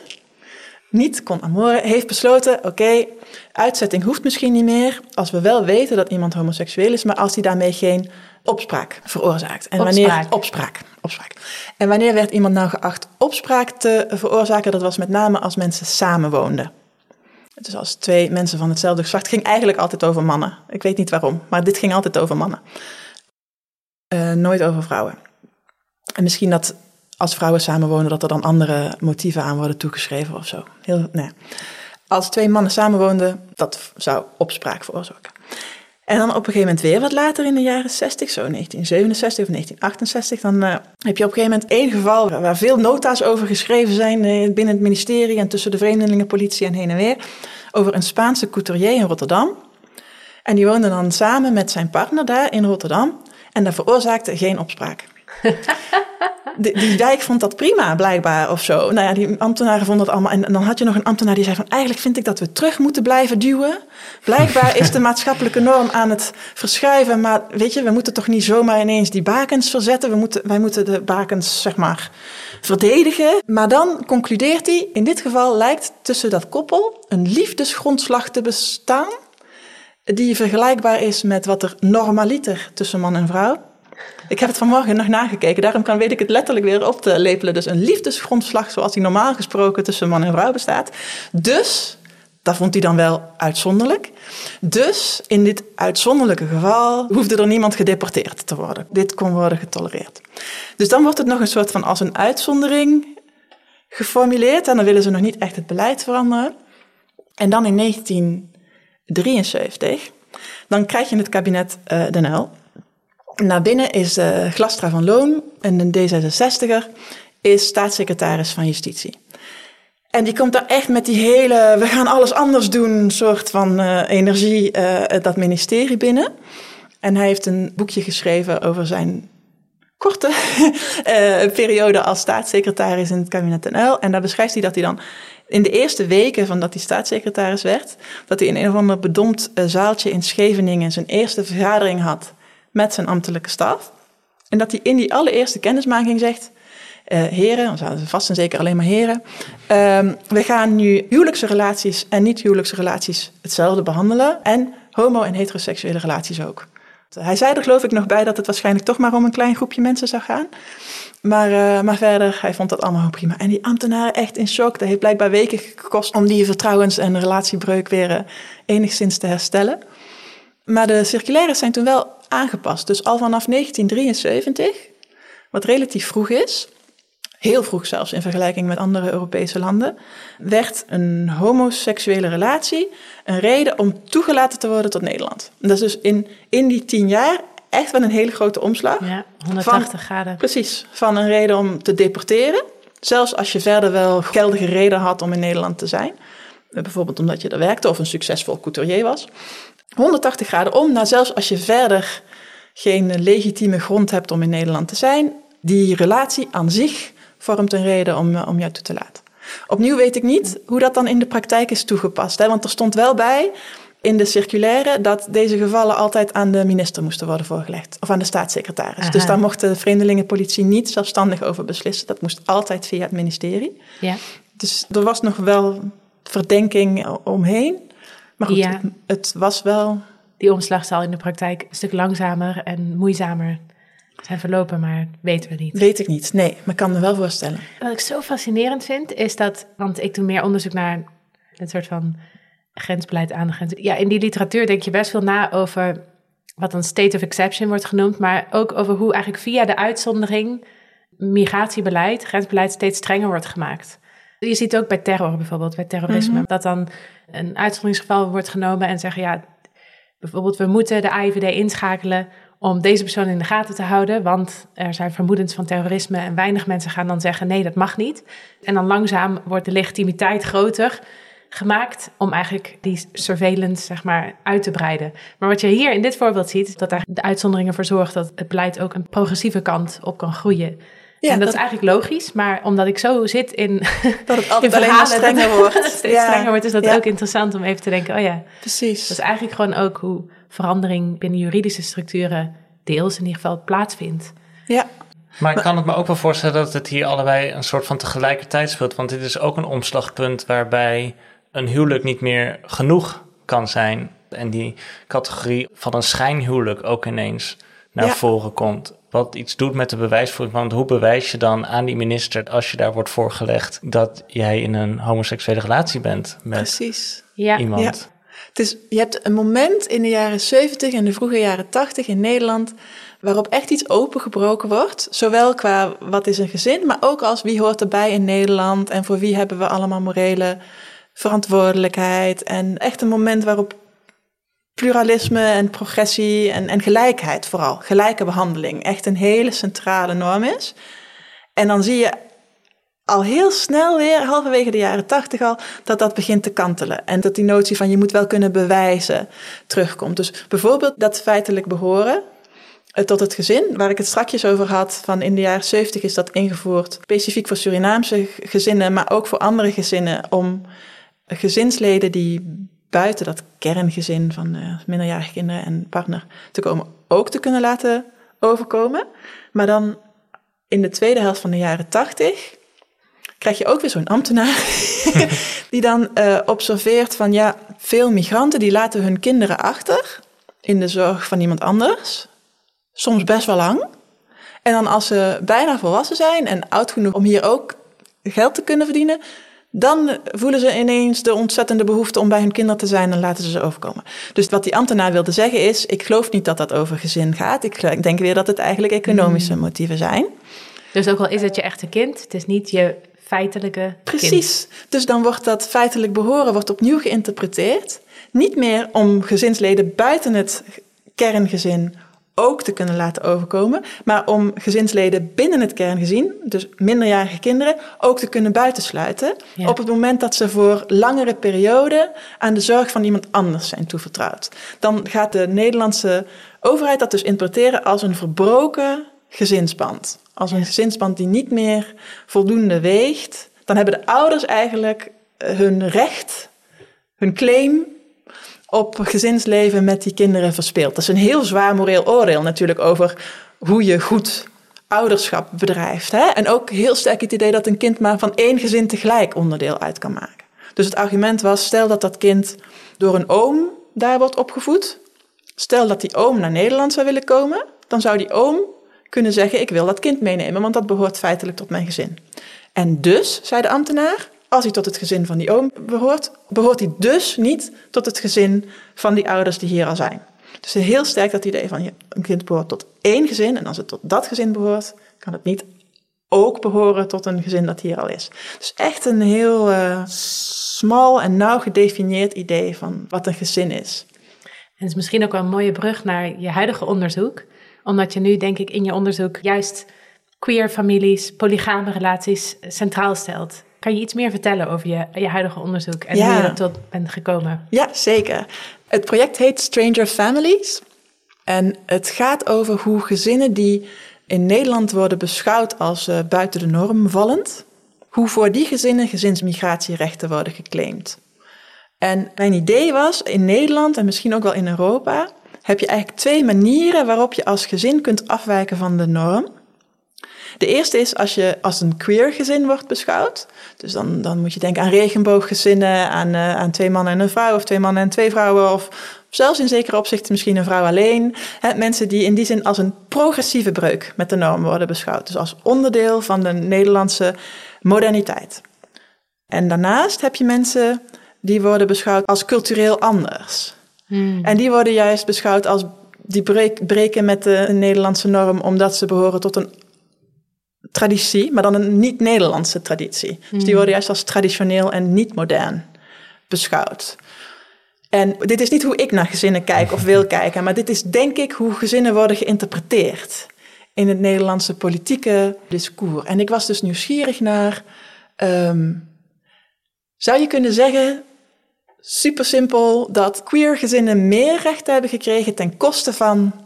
Niet kon amoren, heeft besloten: oké, uitzetting hoeft misschien niet meer. Als we wel weten dat iemand homoseksueel is, maar als hij daarmee geen opspraak veroorzaakt.
En opspraak.
wanneer opspraak, opspraak. En wanneer werd iemand nou geacht opspraak te veroorzaken? Dat was met name als mensen samenwoonden. Dus als twee mensen van hetzelfde geslacht ging eigenlijk altijd over mannen. Ik weet niet waarom, maar dit ging altijd over mannen. Uh, nooit over vrouwen. En misschien dat als vrouwen samenwonen, dat er dan andere motieven aan worden toegeschreven of zo. Heel, nee. Als twee mannen samenwoonden, dat zou opspraak veroorzaken. En dan op een gegeven moment weer wat later in de jaren 60, zo 1967 of 1968, dan uh, heb je op een gegeven moment één geval waar veel nota's over geschreven zijn uh, binnen het ministerie en tussen de vreemdelingenpolitie en heen en weer, over een Spaanse couturier in Rotterdam. En die woonde dan samen met zijn partner daar in Rotterdam en dat veroorzaakte geen opspraak. [LAUGHS] die, die vond dat prima, blijkbaar, of zo. Nou ja, die ambtenaren vonden dat allemaal. En dan had je nog een ambtenaar die zei van... eigenlijk vind ik dat we terug moeten blijven duwen. Blijkbaar is de maatschappelijke norm aan het verschuiven. Maar weet je, we moeten toch niet zomaar ineens die bakens verzetten. We moeten, wij moeten de bakens, zeg maar, verdedigen. Maar dan concludeert hij... in dit geval lijkt tussen dat koppel een liefdesgrondslag te bestaan... die vergelijkbaar is met wat er normaliter tussen man en vrouw ik heb het vanmorgen nog nagekeken, daarom kan, weet ik het letterlijk weer op te lepelen. Dus een liefdesgrondslag zoals die normaal gesproken tussen man en vrouw bestaat. Dus, dat vond hij dan wel uitzonderlijk. Dus in dit uitzonderlijke geval hoefde er niemand gedeporteerd te worden. Dit kon worden getolereerd. Dus dan wordt het nog een soort van als een uitzondering geformuleerd. En dan willen ze nog niet echt het beleid veranderen. En dan in 1973, dan krijg je het kabinet uh, Den Uyl. Naar binnen is uh, Glastra van Loon, een D66er, is staatssecretaris van Justitie. En die komt daar echt met die hele, we gaan alles anders doen, soort van uh, energie, uh, dat ministerie binnen. En hij heeft een boekje geschreven over zijn korte [LAUGHS] periode als staatssecretaris in het kabinet Uyl. En daar beschrijft hij dat hij dan in de eerste weken van dat hij staatssecretaris werd, dat hij in een of ander bedompt zaaltje in Scheveningen zijn eerste vergadering had met zijn ambtelijke staf. En dat hij in die allereerste kennismaking zegt: uh, Heren, vast en zeker alleen maar heren, uh, we gaan nu huwelijkse relaties en niet-huwelijkse relaties hetzelfde behandelen. En homo- en heteroseksuele relaties ook. Hij zei er geloof ik nog bij dat het waarschijnlijk toch maar om een klein groepje mensen zou gaan. Maar, uh, maar verder, hij vond dat allemaal prima. En die ambtenaren echt in shock. Dat heeft blijkbaar weken gekost om die vertrouwens- en relatiebreuk weer uh, enigszins te herstellen. Maar de circulaires zijn toen wel aangepast. Dus al vanaf 1973, wat relatief vroeg is, heel vroeg zelfs in vergelijking met andere Europese landen, werd een homoseksuele relatie een reden om toegelaten te worden tot Nederland. dat is dus in, in die tien jaar echt wel een hele grote omslag.
Ja, 180 graden.
Precies, van een reden om te deporteren. Zelfs als je verder wel geldige reden had om in Nederland te zijn. Bijvoorbeeld omdat je er werkte of een succesvol couturier was. 180 graden om, nou zelfs als je verder geen legitieme grond hebt om in Nederland te zijn, die relatie aan zich vormt een reden om, om jou toe te laten. Opnieuw weet ik niet hoe dat dan in de praktijk is toegepast. Hè? Want er stond wel bij in de circulaire dat deze gevallen altijd aan de minister moesten worden voorgelegd. Of aan de staatssecretaris. Dus daar mocht de vreemdelingenpolitie niet zelfstandig over beslissen. Dat moest altijd via het ministerie.
Ja.
Dus er was nog wel verdenking omheen. Maar goed, ja. het, was wel...
Die omslag zal in de praktijk een stuk langzamer en moeizamer zijn verlopen, maar weten we niet.
Weet ik niet, nee, maar ik kan me wel voorstellen.
Wat ik zo fascinerend vind, is dat... Want ik doe meer onderzoek naar een soort van grensbeleid aan de grens. Ja, in die literatuur denk je best veel na over wat een state of exception wordt genoemd, maar ook over hoe eigenlijk via de uitzondering migratiebeleid, grensbeleid steeds strenger wordt gemaakt. Je ziet ook bij terror bijvoorbeeld, bij terrorisme, dat dan een uitzonderingsgeval wordt genomen en zeggen, ja, bijvoorbeeld we moeten de AIVD inschakelen om deze persoon in de gaten te houden, want er zijn vermoedens van terrorisme en weinig mensen gaan dan zeggen, nee, dat mag niet. En dan langzaam wordt de legitimiteit groter gemaakt om eigenlijk die surveillance zeg maar uit te breiden. Maar wat je hier in dit voorbeeld ziet, dat daar de uitzonderingen voor zorgen dat het beleid ook een progressieve kant op kan groeien. Ja, en dat, is eigenlijk logisch, maar omdat ik zo zit in [LAUGHS]
dat het altijd alleen maar strenger wordt. [LAUGHS]
steeds ja. strenger wordt, is dat ook interessant om even te denken, oh ja.
Precies.
Dat is eigenlijk gewoon ook hoe verandering binnen juridische structuren deels in ieder geval plaatsvindt.
Ja.
Maar ik kan het me ook wel voorstellen dat het hier allebei een soort van tegelijkertijd speelt. Want dit is ook een omslagpunt waarbij een huwelijk niet meer genoeg kan zijn. En die categorie van een schijnhuwelijk ook ineens naar voren komt wat iets doet met de bewijsvoering. Want hoe bewijs je dan aan die minister, als je daar wordt voorgelegd, dat jij in een homoseksuele relatie bent met
Precies.
Ja.
iemand?
Ja. Het is, je hebt een moment in de jaren 70 en de vroege jaren 80 in Nederland waarop echt iets opengebroken wordt. Zowel qua wat is een gezin, maar ook als wie hoort erbij in Nederland en voor wie hebben we allemaal morele verantwoordelijkheid. En echt een moment waarop pluralisme en progressie en, en gelijkheid vooral. Gelijke behandeling. Echt een hele centrale norm is. En dan zie je al heel snel weer, halverwege de jaren tachtig al, dat dat begint te kantelen. En dat die notie van je moet wel kunnen bewijzen terugkomt. Dus bijvoorbeeld dat feitelijk behoren eh, tot het gezin, waar ik het strakjes over had, van in de jaren zeventig is dat ingevoerd, specifiek voor Surinaamse gezinnen, maar ook voor andere gezinnen, om gezinsleden die buiten dat kerngezin van uh, minderjarige kinderen en partner te komen, ook te kunnen laten overkomen. Maar dan in de tweede helft van de jaren tachtig krijg je ook weer zo'n ambtenaar [LAUGHS] die dan uh, observeert van ja, veel migranten die laten hun kinderen achter in de zorg van iemand anders, soms best wel lang. En dan als ze bijna volwassen zijn en oud genoeg om hier ook geld te kunnen verdienen, dan voelen ze ineens de ontzettende behoefte om bij hun kinderen te zijn en laten ze ze overkomen. Dus wat die ambtenaar wilde zeggen is: ik geloof niet dat dat over gezin gaat. Ik denk weer dat het eigenlijk economische hmm. motieven zijn.
Dus ook al is het je echte kind, het is niet je feitelijke
Precies. Dus dan wordt dat feitelijk behoren wordt opnieuw geïnterpreteerd. Niet meer om gezinsleden buiten het kerngezin ook te kunnen laten overkomen, maar om gezinsleden binnen het kerngezin, dus minderjarige kinderen, ook te kunnen buitensluiten op het moment dat ze voor langere perioden aan de zorg van iemand anders zijn toevertrouwd. Dan gaat de Nederlandse overheid dat dus interpreteren als een verbroken gezinsband. Als een gezinsband die niet meer voldoende weegt, dan hebben de ouders eigenlijk eh, hun recht, hun claim op gezinsleven met die kinderen verspeeld. Dat is een heel zwaar moreel oordeel natuurlijk over hoe je goed ouderschap bedrijft. Hè? En ook heel sterk het idee dat een kind maar van één gezin tegelijk onderdeel uit kan maken. Dus het argument was, stel dat dat kind door een oom daar wordt opgevoed. Stel dat die oom naar Nederland zou willen komen, dan zou die oom kunnen zeggen: Ik wil dat kind meenemen, want dat behoort feitelijk tot mijn gezin. En dus, zei de ambtenaar, als hij tot het gezin van die oom behoort, behoort hij dus niet tot het gezin van die ouders die hier al zijn. Dus heel sterk dat idee van een kind behoort tot één gezin en als het tot dat gezin behoort, kan het niet ook behoren tot een gezin dat hier al is. Dus echt een heel uh, smal en nauw gedefinieerd idee van wat een gezin is.
En het is misschien ook wel een mooie brug naar je huidige onderzoek, omdat je nu denk ik in je onderzoek juist queer families, polygame relaties centraal stelt. Kan je iets meer vertellen over je, je huidige onderzoek en hoe je er tot bent gekomen?
Ja, zeker. Het project heet Stranger Families. En het gaat over hoe gezinnen die in Nederland worden beschouwd als uh, buiten de norm vallend, hoe voor die gezinnen gezinsmigratierechten worden geclaimd. En mijn idee was, in Nederland en misschien ook wel in Europa, heb je eigenlijk twee manieren waarop je als gezin kunt afwijken van de norm. De eerste is als je als een queer gezin wordt beschouwd. Dus dan, dan moet je denken aan regenbooggezinnen, aan, uh, aan twee mannen en een vrouw, of twee mannen en twee vrouwen, of zelfs in zekere opzichten misschien een vrouw alleen. mensen die in die zin als een progressieve breuk met de norm worden beschouwd. Dus als onderdeel van de Nederlandse moderniteit. En daarnaast heb je mensen die worden beschouwd als cultureel anders. Hmm. En die worden juist beschouwd als die breken met de Nederlandse norm omdat ze behoren tot een traditie, maar dan een niet-Nederlandse traditie. Dus die hmm. worden juist als traditioneel en niet modern beschouwd. En dit is niet hoe ik naar gezinnen kijk of wil [LAUGHS] kijken, maar dit is denk ik hoe gezinnen worden geïnterpreteerd in het Nederlandse politieke discours. En ik was dus nieuwsgierig naar, ehm, zou je kunnen zeggen, super simpel, dat queer gezinnen meer rechten hebben gekregen ten koste van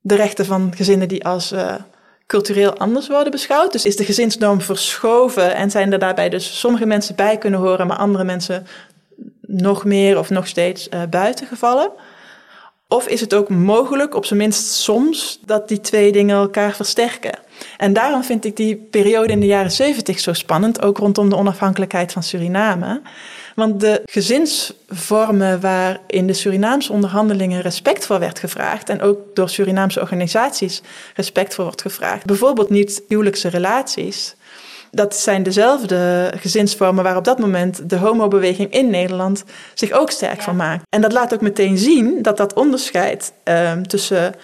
de rechten van gezinnen die als uh, cultureel anders worden beschouwd. Dus is de gezinsnorm verschoven en zijn er daarbij dus sommige mensen bij kunnen horen, maar andere mensen nog meer of nog steeds uh, buiten gevallen? Of is het ook mogelijk, op zijn minst soms, dat die twee dingen elkaar versterken? En daarom vind ik die periode in de jaren zeventig zo spannend, ook rondom de onafhankelijkheid van Suriname. Want de gezinsvormen waar in de Surinaamse onderhandelingen respect voor werd gevraagd, en ook door Surinaamse organisaties respect voor wordt gevraagd, bijvoorbeeld niet-huwelijkse relaties, dat zijn dezelfde gezinsvormen waar op dat moment de homobeweging in Nederland zich ook sterk van maakt. En dat laat ook meteen zien dat dat onderscheid um, tussen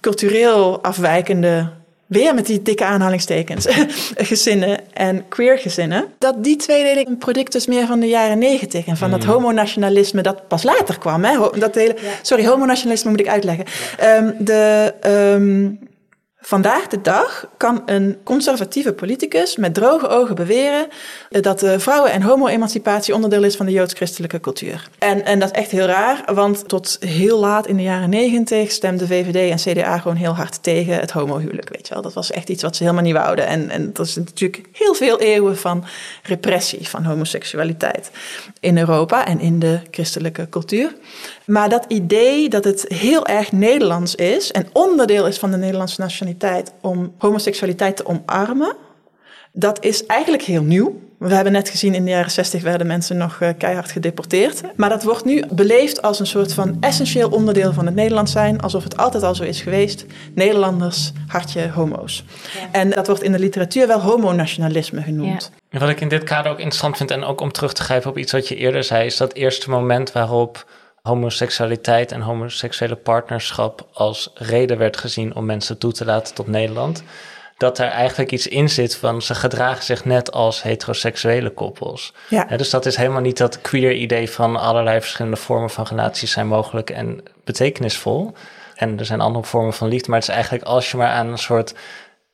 cultureel afwijkende weer met die dikke aanhalingstekens, [LAUGHS] gezinnen en queer gezinnen, dat die tweedeling een product is meer van de jaren negentig en van dat
Mm.
homonationalisme dat pas later kwam. Hè? Dat hele, Sorry, homonationalisme moet ik uitleggen. Ehm, de, ehm, vandaag de dag kan een conservatieve politicus met droge ogen beweren eh, dat de vrouwen- en homo-emancipatie onderdeel is van de joods-christelijke cultuur. En, en dat is echt heel raar, want tot heel laat in de jaren negentig stemden VVD en CDA gewoon heel hard tegen het homohuwelijk. Weet je wel, dat was echt iets wat ze helemaal niet wouden. En, en dat is natuurlijk heel veel eeuwen van repressie van homoseksualiteit in Europa en in de christelijke cultuur. Maar dat idee dat het heel erg Nederlands is en onderdeel is van de Nederlandse nationaliteit om homoseksualiteit te omarmen, dat is eigenlijk heel nieuw. We hebben net gezien in de jaren 60 werden mensen nog eh, keihard gedeporteerd. Maar dat wordt nu beleefd als een soort van essentieel onderdeel van het Nederlands zijn. Alsof het altijd al zo is geweest. Nederlanders, hartje, homo's. En dat wordt in de literatuur wel homonationalisme genoemd.
En Wat ik in dit kader ook interessant vind, en ook om terug te grijpen op iets wat je eerder zei, is dat eerste moment waarop homoseksualiteit en homoseksuele partnerschap als reden werd gezien om mensen toe te laten tot Nederland. Dat er eigenlijk iets in zit van ze gedragen zich net als heteroseksuele koppels.
Ja.
Dus dat is helemaal niet dat queer idee van allerlei verschillende vormen van relaties zijn mogelijk en betekenisvol. En er zijn andere vormen van liefde, maar het is eigenlijk als je maar aan een soort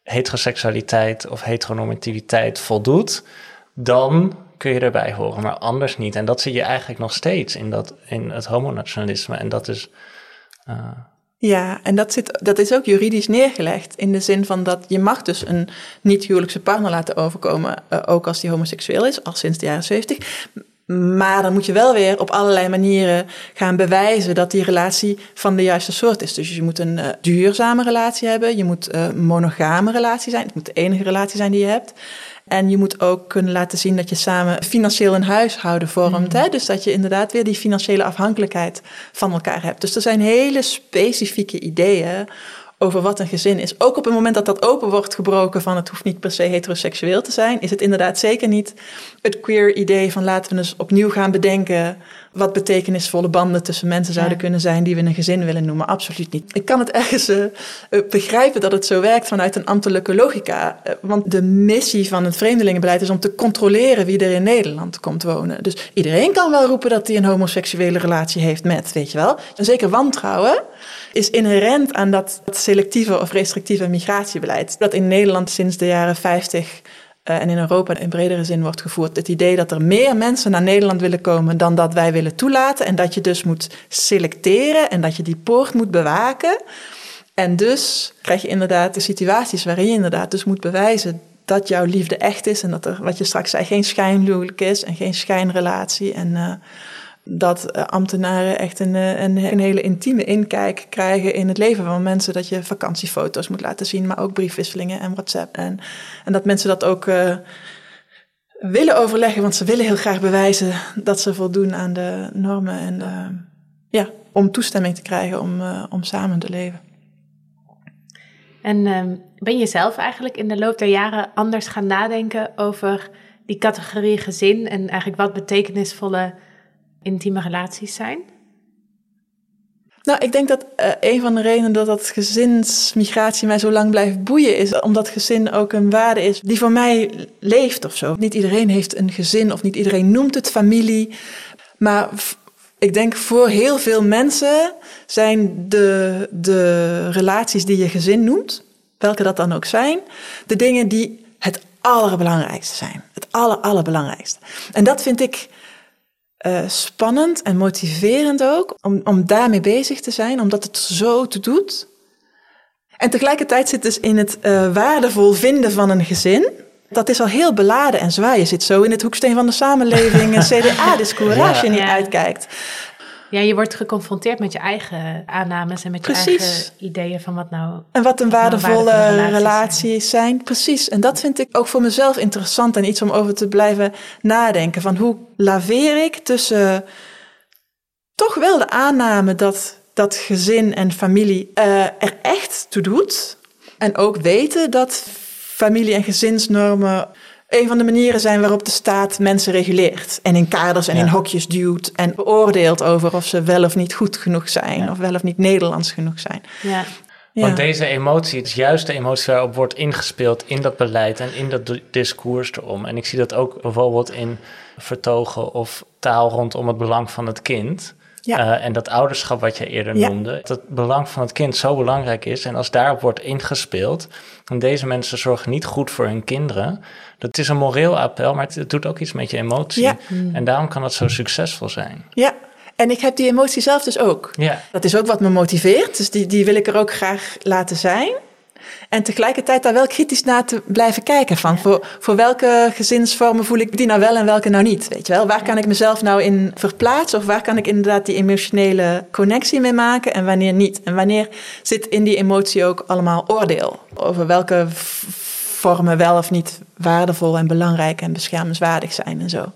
heteroseksualiteit of heteronormativiteit voldoet, dan kun je erbij horen, maar anders niet. En dat zie je eigenlijk nog steeds in, dat, in het homonationalisme. En dat is. eh,
Ja, en dat, zit, dat is ook juridisch neergelegd. In de zin van dat je mag dus een niet-huwelijkse partner laten overkomen. eh, ook als die homoseksueel is, al sinds de jaren 70. Maar dan moet je wel weer op allerlei manieren gaan bewijzen dat die relatie van de juiste soort is. Dus je moet een eh, duurzame relatie hebben. Je moet een monogame relatie zijn. Het moet de enige relatie zijn die je hebt. En je moet ook kunnen laten zien dat je samen financieel een huishouden vormt. Hè? Dus dat je inderdaad weer die financiële afhankelijkheid van elkaar hebt. Dus er zijn hele specifieke ideeën over wat een gezin is. Ook op het moment dat dat open wordt gebroken van het hoeft niet per se heteroseksueel te zijn, is het inderdaad zeker niet het queer idee van laten we eens opnieuw gaan bedenken wat betekenisvolle banden tussen mensen zouden
Ja.
kunnen zijn die we een gezin willen noemen. Absoluut niet. Ik kan het ergens eh, eh, begrijpen dat het zo werkt vanuit een ambtelijke logica. Eh, want de missie van het vreemdelingenbeleid is om te controleren wie er in Nederland komt wonen. Dus iedereen kan wel roepen dat hij een homoseksuele relatie heeft met, weet je wel. En zeker wantrouwen is inherent aan dat selectieve of restrictieve migratiebeleid. Dat in Nederland sinds de jaren 50 eh, en in Europa in bredere zin wordt gevoerd. Het idee dat er meer mensen naar Nederland willen komen dan dat wij willen toelaten. En dat je dus moet selecteren en dat je die poort moet bewaken. En dus krijg je inderdaad de situaties waarin je inderdaad dus moet bewijzen dat jouw liefde echt is. En dat er, wat je straks zei, geen schijnhuwelijk is en geen schijnrelatie. En eh, dat eh, ambtenaren echt een, eh, een, een hele intieme inkijk krijgen in het leven van mensen. Dat je vakantiefoto's moet laten zien, maar ook briefwisselingen en WhatsApp. En, en dat mensen dat ook eh, willen overleggen, want ze willen heel graag bewijzen dat ze voldoen aan de normen. En ja, om toestemming te krijgen om, om samen te leven.
En ehm, ben je zelf eigenlijk in de loop der jaren anders gaan nadenken over die categorie gezin en eigenlijk wat betekenisvolle intieme relaties zijn?
Nou, ik denk dat eh, een van de redenen dat dat gezinsmigratie mij zo lang blijft boeien is omdat gezin ook een waarde is die voor mij leeft of zo. Niet iedereen heeft een gezin of niet iedereen noemt het familie. Maar ik denk voor heel veel mensen zijn de, de relaties die je gezin noemt, welke dat dan ook zijn, de dingen die het allerbelangrijkste zijn. Het aller, allerbelangrijkste. En dat vind ik eh, spannend en motiverend ook om, om daarmee bezig te zijn, omdat het zo te doet. En tegelijkertijd zit dus in het eh, waardevol vinden van een gezin. Dat is al heel beladen en zwaar. Je zit zo in het hoeksteen van de samenleving, een [LAUGHS] CDA-discours, als je niet uitkijkt.
Ja, je wordt geconfronteerd met je eigen aannames en met je eigen ideeën van wat nou.
En wat een
nou
waardevolle
waardevolle relaties
relaties zijn. Precies. En dat vind ik ook voor mezelf interessant en iets om over te blijven nadenken. Van hoe laveer ik tussen toch wel de aanname dat, dat gezin en familie eh, er echt toe doet. En ook weten dat familie- en gezinsnormen een van de manieren zijn waarop de staat mensen reguleert. En in kaders en
Ja.
in hokjes duwt. En beoordeelt over of ze wel of niet goed genoeg zijn. Of wel of niet Nederlands genoeg zijn.
Ja,
Want deze emotie is juist de emotie waarop wordt ingespeeld in dat beleid en in dat discours erom. En ik zie dat ook bijvoorbeeld in vertogen of taal rondom het belang van het kind.
Ja.
Eh, en dat ouderschap wat je eerder
Ja.
noemde. Dat het belang van het kind zo belangrijk is. En als daarop wordt ingespeeld. En deze mensen zorgen niet goed voor hun kinderen. Dat is een moreel appel, maar het, het doet ook iets met je emotie.
Ja.
En daarom kan het zo succesvol zijn.
Ja, en ik heb die emotie zelf dus ook.
Ja.
Dat is ook wat me motiveert, dus die, die wil ik er ook graag laten zijn. En tegelijkertijd daar wel kritisch naar te blijven kijken. Van voor, voor welke gezinsvormen voel ik die nou wel en welke nou niet? Weet je wel? Waar kan ik mezelf nou in verplaatsen? Of waar kan ik inderdaad die emotionele connectie mee maken en wanneer niet? En wanneer zit in die emotie ook allemaal oordeel? Over welke vormen wel of niet waardevol en belangrijk en beschermenswaardig zijn en zo.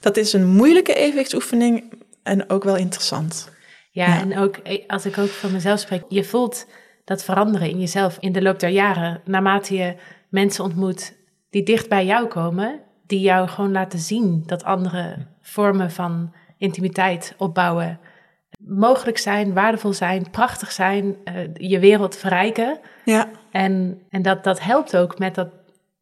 Dat is een moeilijke evenwichtsoefening en ook wel interessant.
Ja,
Ja.
en ook eh, als ik ook van mezelf spreek, je voelt dat veranderen in jezelf in de loop der jaren. Naarmate je mensen ontmoet die dicht bij jou komen, die jou gewoon laten zien dat andere vormen van intimiteit opbouwen mogelijk zijn, waardevol zijn, prachtig zijn, eh, je wereld verrijken.
Ja,
En, en dat, dat helpt ook met dat,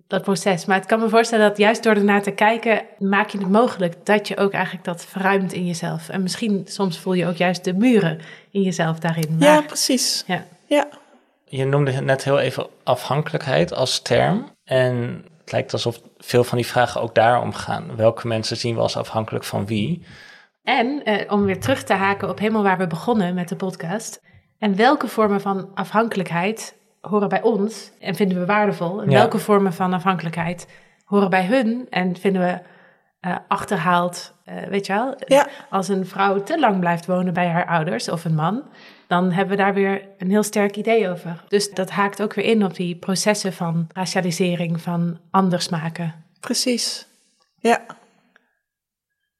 dat proces. Maar ik kan me voorstellen dat juist door ernaar te kijken, maak je het mogelijk dat je ook eigenlijk dat verruimt in jezelf. En misschien soms voel je ook juist de muren in jezelf daarin. Maar,
ja precies.
ja.
Ja.
Je noemde net heel even afhankelijkheid als term. En het lijkt alsof veel van die vragen ook daarom gaan. Welke mensen zien we als afhankelijk van wie?
En eh, om weer terug te haken op helemaal waar we begonnen met de podcast. En welke vormen van afhankelijkheid horen bij ons en vinden we waardevol? En
Ja.
welke vormen van afhankelijkheid horen bij hun en vinden we eh, achterhaald? Eh, weet je wel?
Ja.
Als een vrouw te lang blijft wonen bij haar ouders of een man, dan hebben we daar weer een heel sterk idee over. Dus dat haakt ook weer in op die processen van racialisering, van anders maken.
Precies. Ja.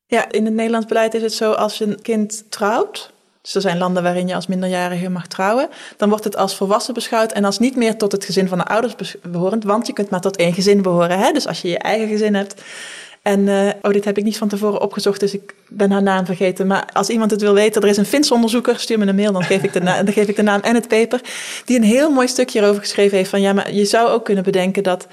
Ja, in het Nederlands beleid is het zo als je een kind trouwt. Dus er zijn landen waarin je als minderjarige mag trouwen. Dan wordt het als volwassen beschouwd en als niet meer tot het gezin van de ouders behorend. Want je kunt maar tot één gezin behoren. Hè? Dus als je je eigen gezin hebt. En eh, oh, dit heb ik niet van tevoren opgezocht, dus ik ben haar naam vergeten. Maar als iemand het wil weten, er is een Fins onderzoeker, stuur me een mail, dan geef ik de, na- dan geef ik de naam en het paper. Die een heel mooi stukje hierover geschreven heeft. Van ja, maar je zou ook kunnen bedenken dat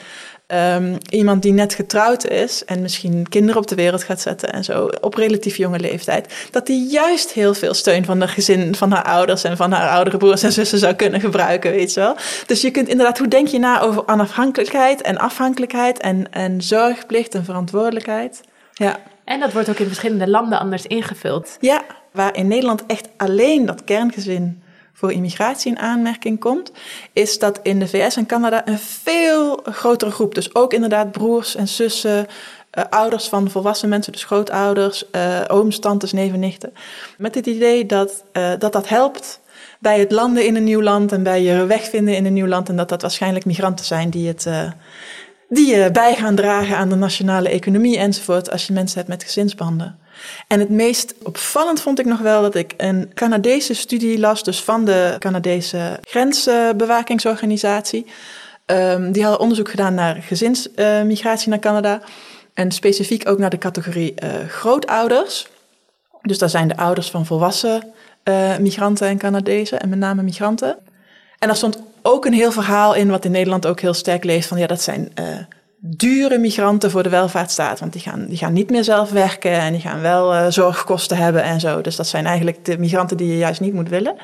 Ehm, iemand die net getrouwd is en misschien kinderen op de wereld gaat zetten en zo op relatief jonge leeftijd, dat die juist heel veel steun van haar gezin, van haar ouders en van haar oudere broers en zussen zou kunnen gebruiken, weet je wel. Dus je kunt inderdaad, hoe denk je na over onafhankelijkheid en afhankelijkheid en, en zorgplicht en verantwoordelijkheid? Ja.
En dat wordt ook in verschillende landen anders ingevuld.
Ja, waar in Nederland echt alleen dat kerngezin voor immigratie in aanmerking komt, is dat in de VS en Canada een veel grotere groep, dus ook inderdaad broers en zussen, eh, ouders van volwassen mensen, dus grootouders, eh ooms, tantes, neven, nichten, met het idee dat, eh, dat dat helpt bij het landen in een nieuw land en bij je weg vinden in een nieuw land en dat dat waarschijnlijk migranten zijn die het... die eh, bij gaan dragen aan de nationale economie enzovoort als je mensen hebt met gezinsbanden. En het meest opvallend vond ik nog wel dat ik een Canadese studie las, dus van de Canadese grensbewakingsorganisatie. Ehm, die hadden onderzoek gedaan naar gezinsmigratie naar Canada. En specifiek ook naar de categorie eh, grootouders. Dus daar zijn de ouders van volwassen eh, migranten en Canadezen, en met name migranten. En daar stond ook een heel verhaal in, wat in Nederland ook heel sterk leeft, van ja, dat zijn eh, dure migranten voor de welvaartsstaat. Want die gaan, die gaan niet meer zelf werken en die gaan wel eh, zorgkosten hebben en zo. Dus dat zijn eigenlijk de migranten die je juist niet moet willen.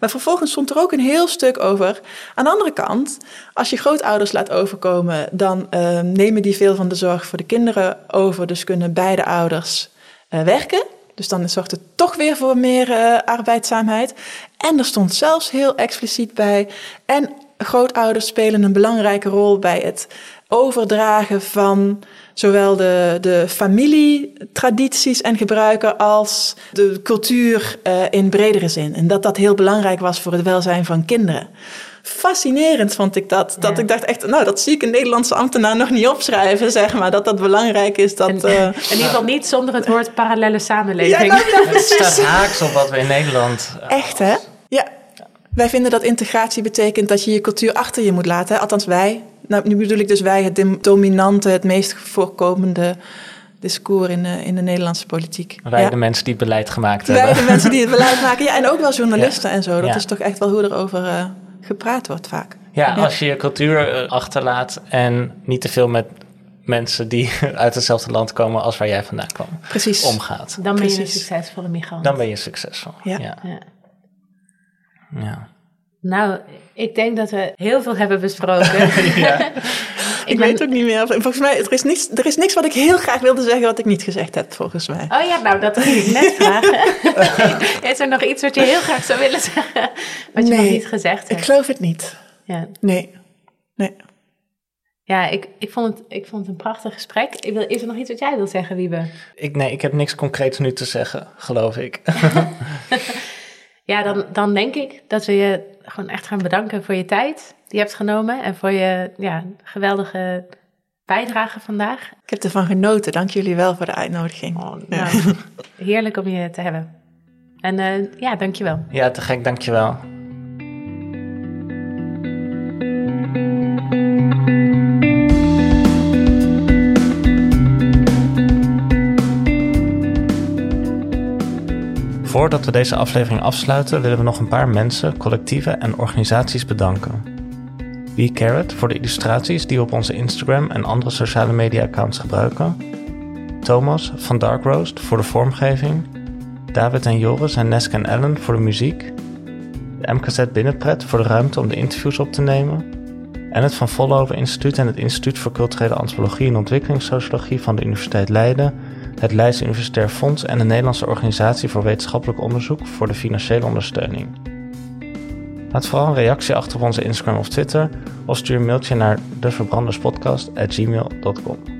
Maar vervolgens stond er ook een heel stuk over. Aan de andere kant, als je grootouders laat overkomen, dan eh, nemen die veel van de zorg voor de kinderen over. Dus kunnen beide ouders eh, werken. Dus dan zorgt het toch weer voor meer eh, arbeidzaamheid. En er stond zelfs heel expliciet bij. En grootouders spelen een belangrijke rol bij het overdragen van zowel de, de familietradities en gebruiken als de cultuur eh, in bredere zin. En dat dat heel belangrijk was voor het welzijn van kinderen. Fascinerend vond ik dat. Dat
Ja.
ik dacht echt, nou, dat zie ik een Nederlandse ambtenaar nog niet opschrijven, zeg maar. Dat dat belangrijk is. Dat,
En,
eh,
in ieder geval niet zonder het woord parallele samenleving.
ja, nou, ja, [LAUGHS]
Het staat haaks op wat we in Nederland... eh,
Echt, hè? Ja. Wij vinden dat integratie betekent dat je je cultuur achter je moet laten. Althans, wij. Nou, nu bedoel ik dus wij, het dominante, het meest voorkomende discours in de, in de Nederlandse politiek.
Wij
ja.
de mensen die beleid gemaakt
Wij
hebben.
de mensen die [LAUGHS] het beleid maken. Ja, en ook wel journalisten en zo. Dat
Ja.
is toch echt wel hoe er over eh, gepraat wordt vaak.
Ja, als je je cultuur eh, achterlaat en niet te veel met mensen die [LAUGHS] uit hetzelfde land komen als waar jij vandaan kwam
Precies.
omgaat.
Dan ben je een succesvolle migrant.
Dan ben je succesvol.
Ja.
ja.
Nou, ik denk dat we heel veel hebben besproken. [LAUGHS]
Ja. [LAUGHS]
Ik weet ook niet meer. Volgens mij, er is, niks, er is niks wat ik heel graag wilde zeggen wat ik niet gezegd heb, volgens mij.
Oh ja, nou, dat ging ik net [LAUGHS] vragen. Is er nog iets wat je heel graag zou willen zeggen, wat je nog niet gezegd
Ik
hebt?
geloof het niet.
Ja,
Nee. Nee.
ja ik, ik, vond het, ik vond het een prachtig gesprek. Ik wil, is er nog iets wat jij wil zeggen, Wiebe?
Ik, nee, ik heb niks concreets nu te zeggen, geloof ik.
Ja, dan, dan denk ik dat we je gewoon echt gaan bedanken voor je tijd die je hebt genomen en voor je ja, geweldige bijdrage vandaag.
Ik heb ervan genoten. Dank jullie wel voor de uitnodiging.
Oh, nou, [LAUGHS] heerlijk om je te hebben. En eh, ja, dankjewel.
Ja, te gek, dankjewel. Voordat we deze aflevering afsluiten, willen we nog een paar mensen, collectieven en organisaties bedanken. We Carrot voor de illustraties die we op onze Instagram en andere sociale media-accounts gebruiken. Thomas van Dark Roast voor de vormgeving. David en Joris en Neske en Ellen voor de muziek. De MKZ Binnenpret voor de ruimte om de interviews op te nemen. En het Van Vollenhoven Instituut en het Instituut voor Culturele Antropologie en Ontwikkelingssociologie van de Universiteit Leiden, het Leids Universitair Fonds en de Nederlandse Organisatie voor Wetenschappelijk Onderzoek voor de financiële ondersteuning. Laat vooral een reactie achter op onze Instagram of Twitter of stuur een mailtje naar devverbranderspodcast.gmail.com.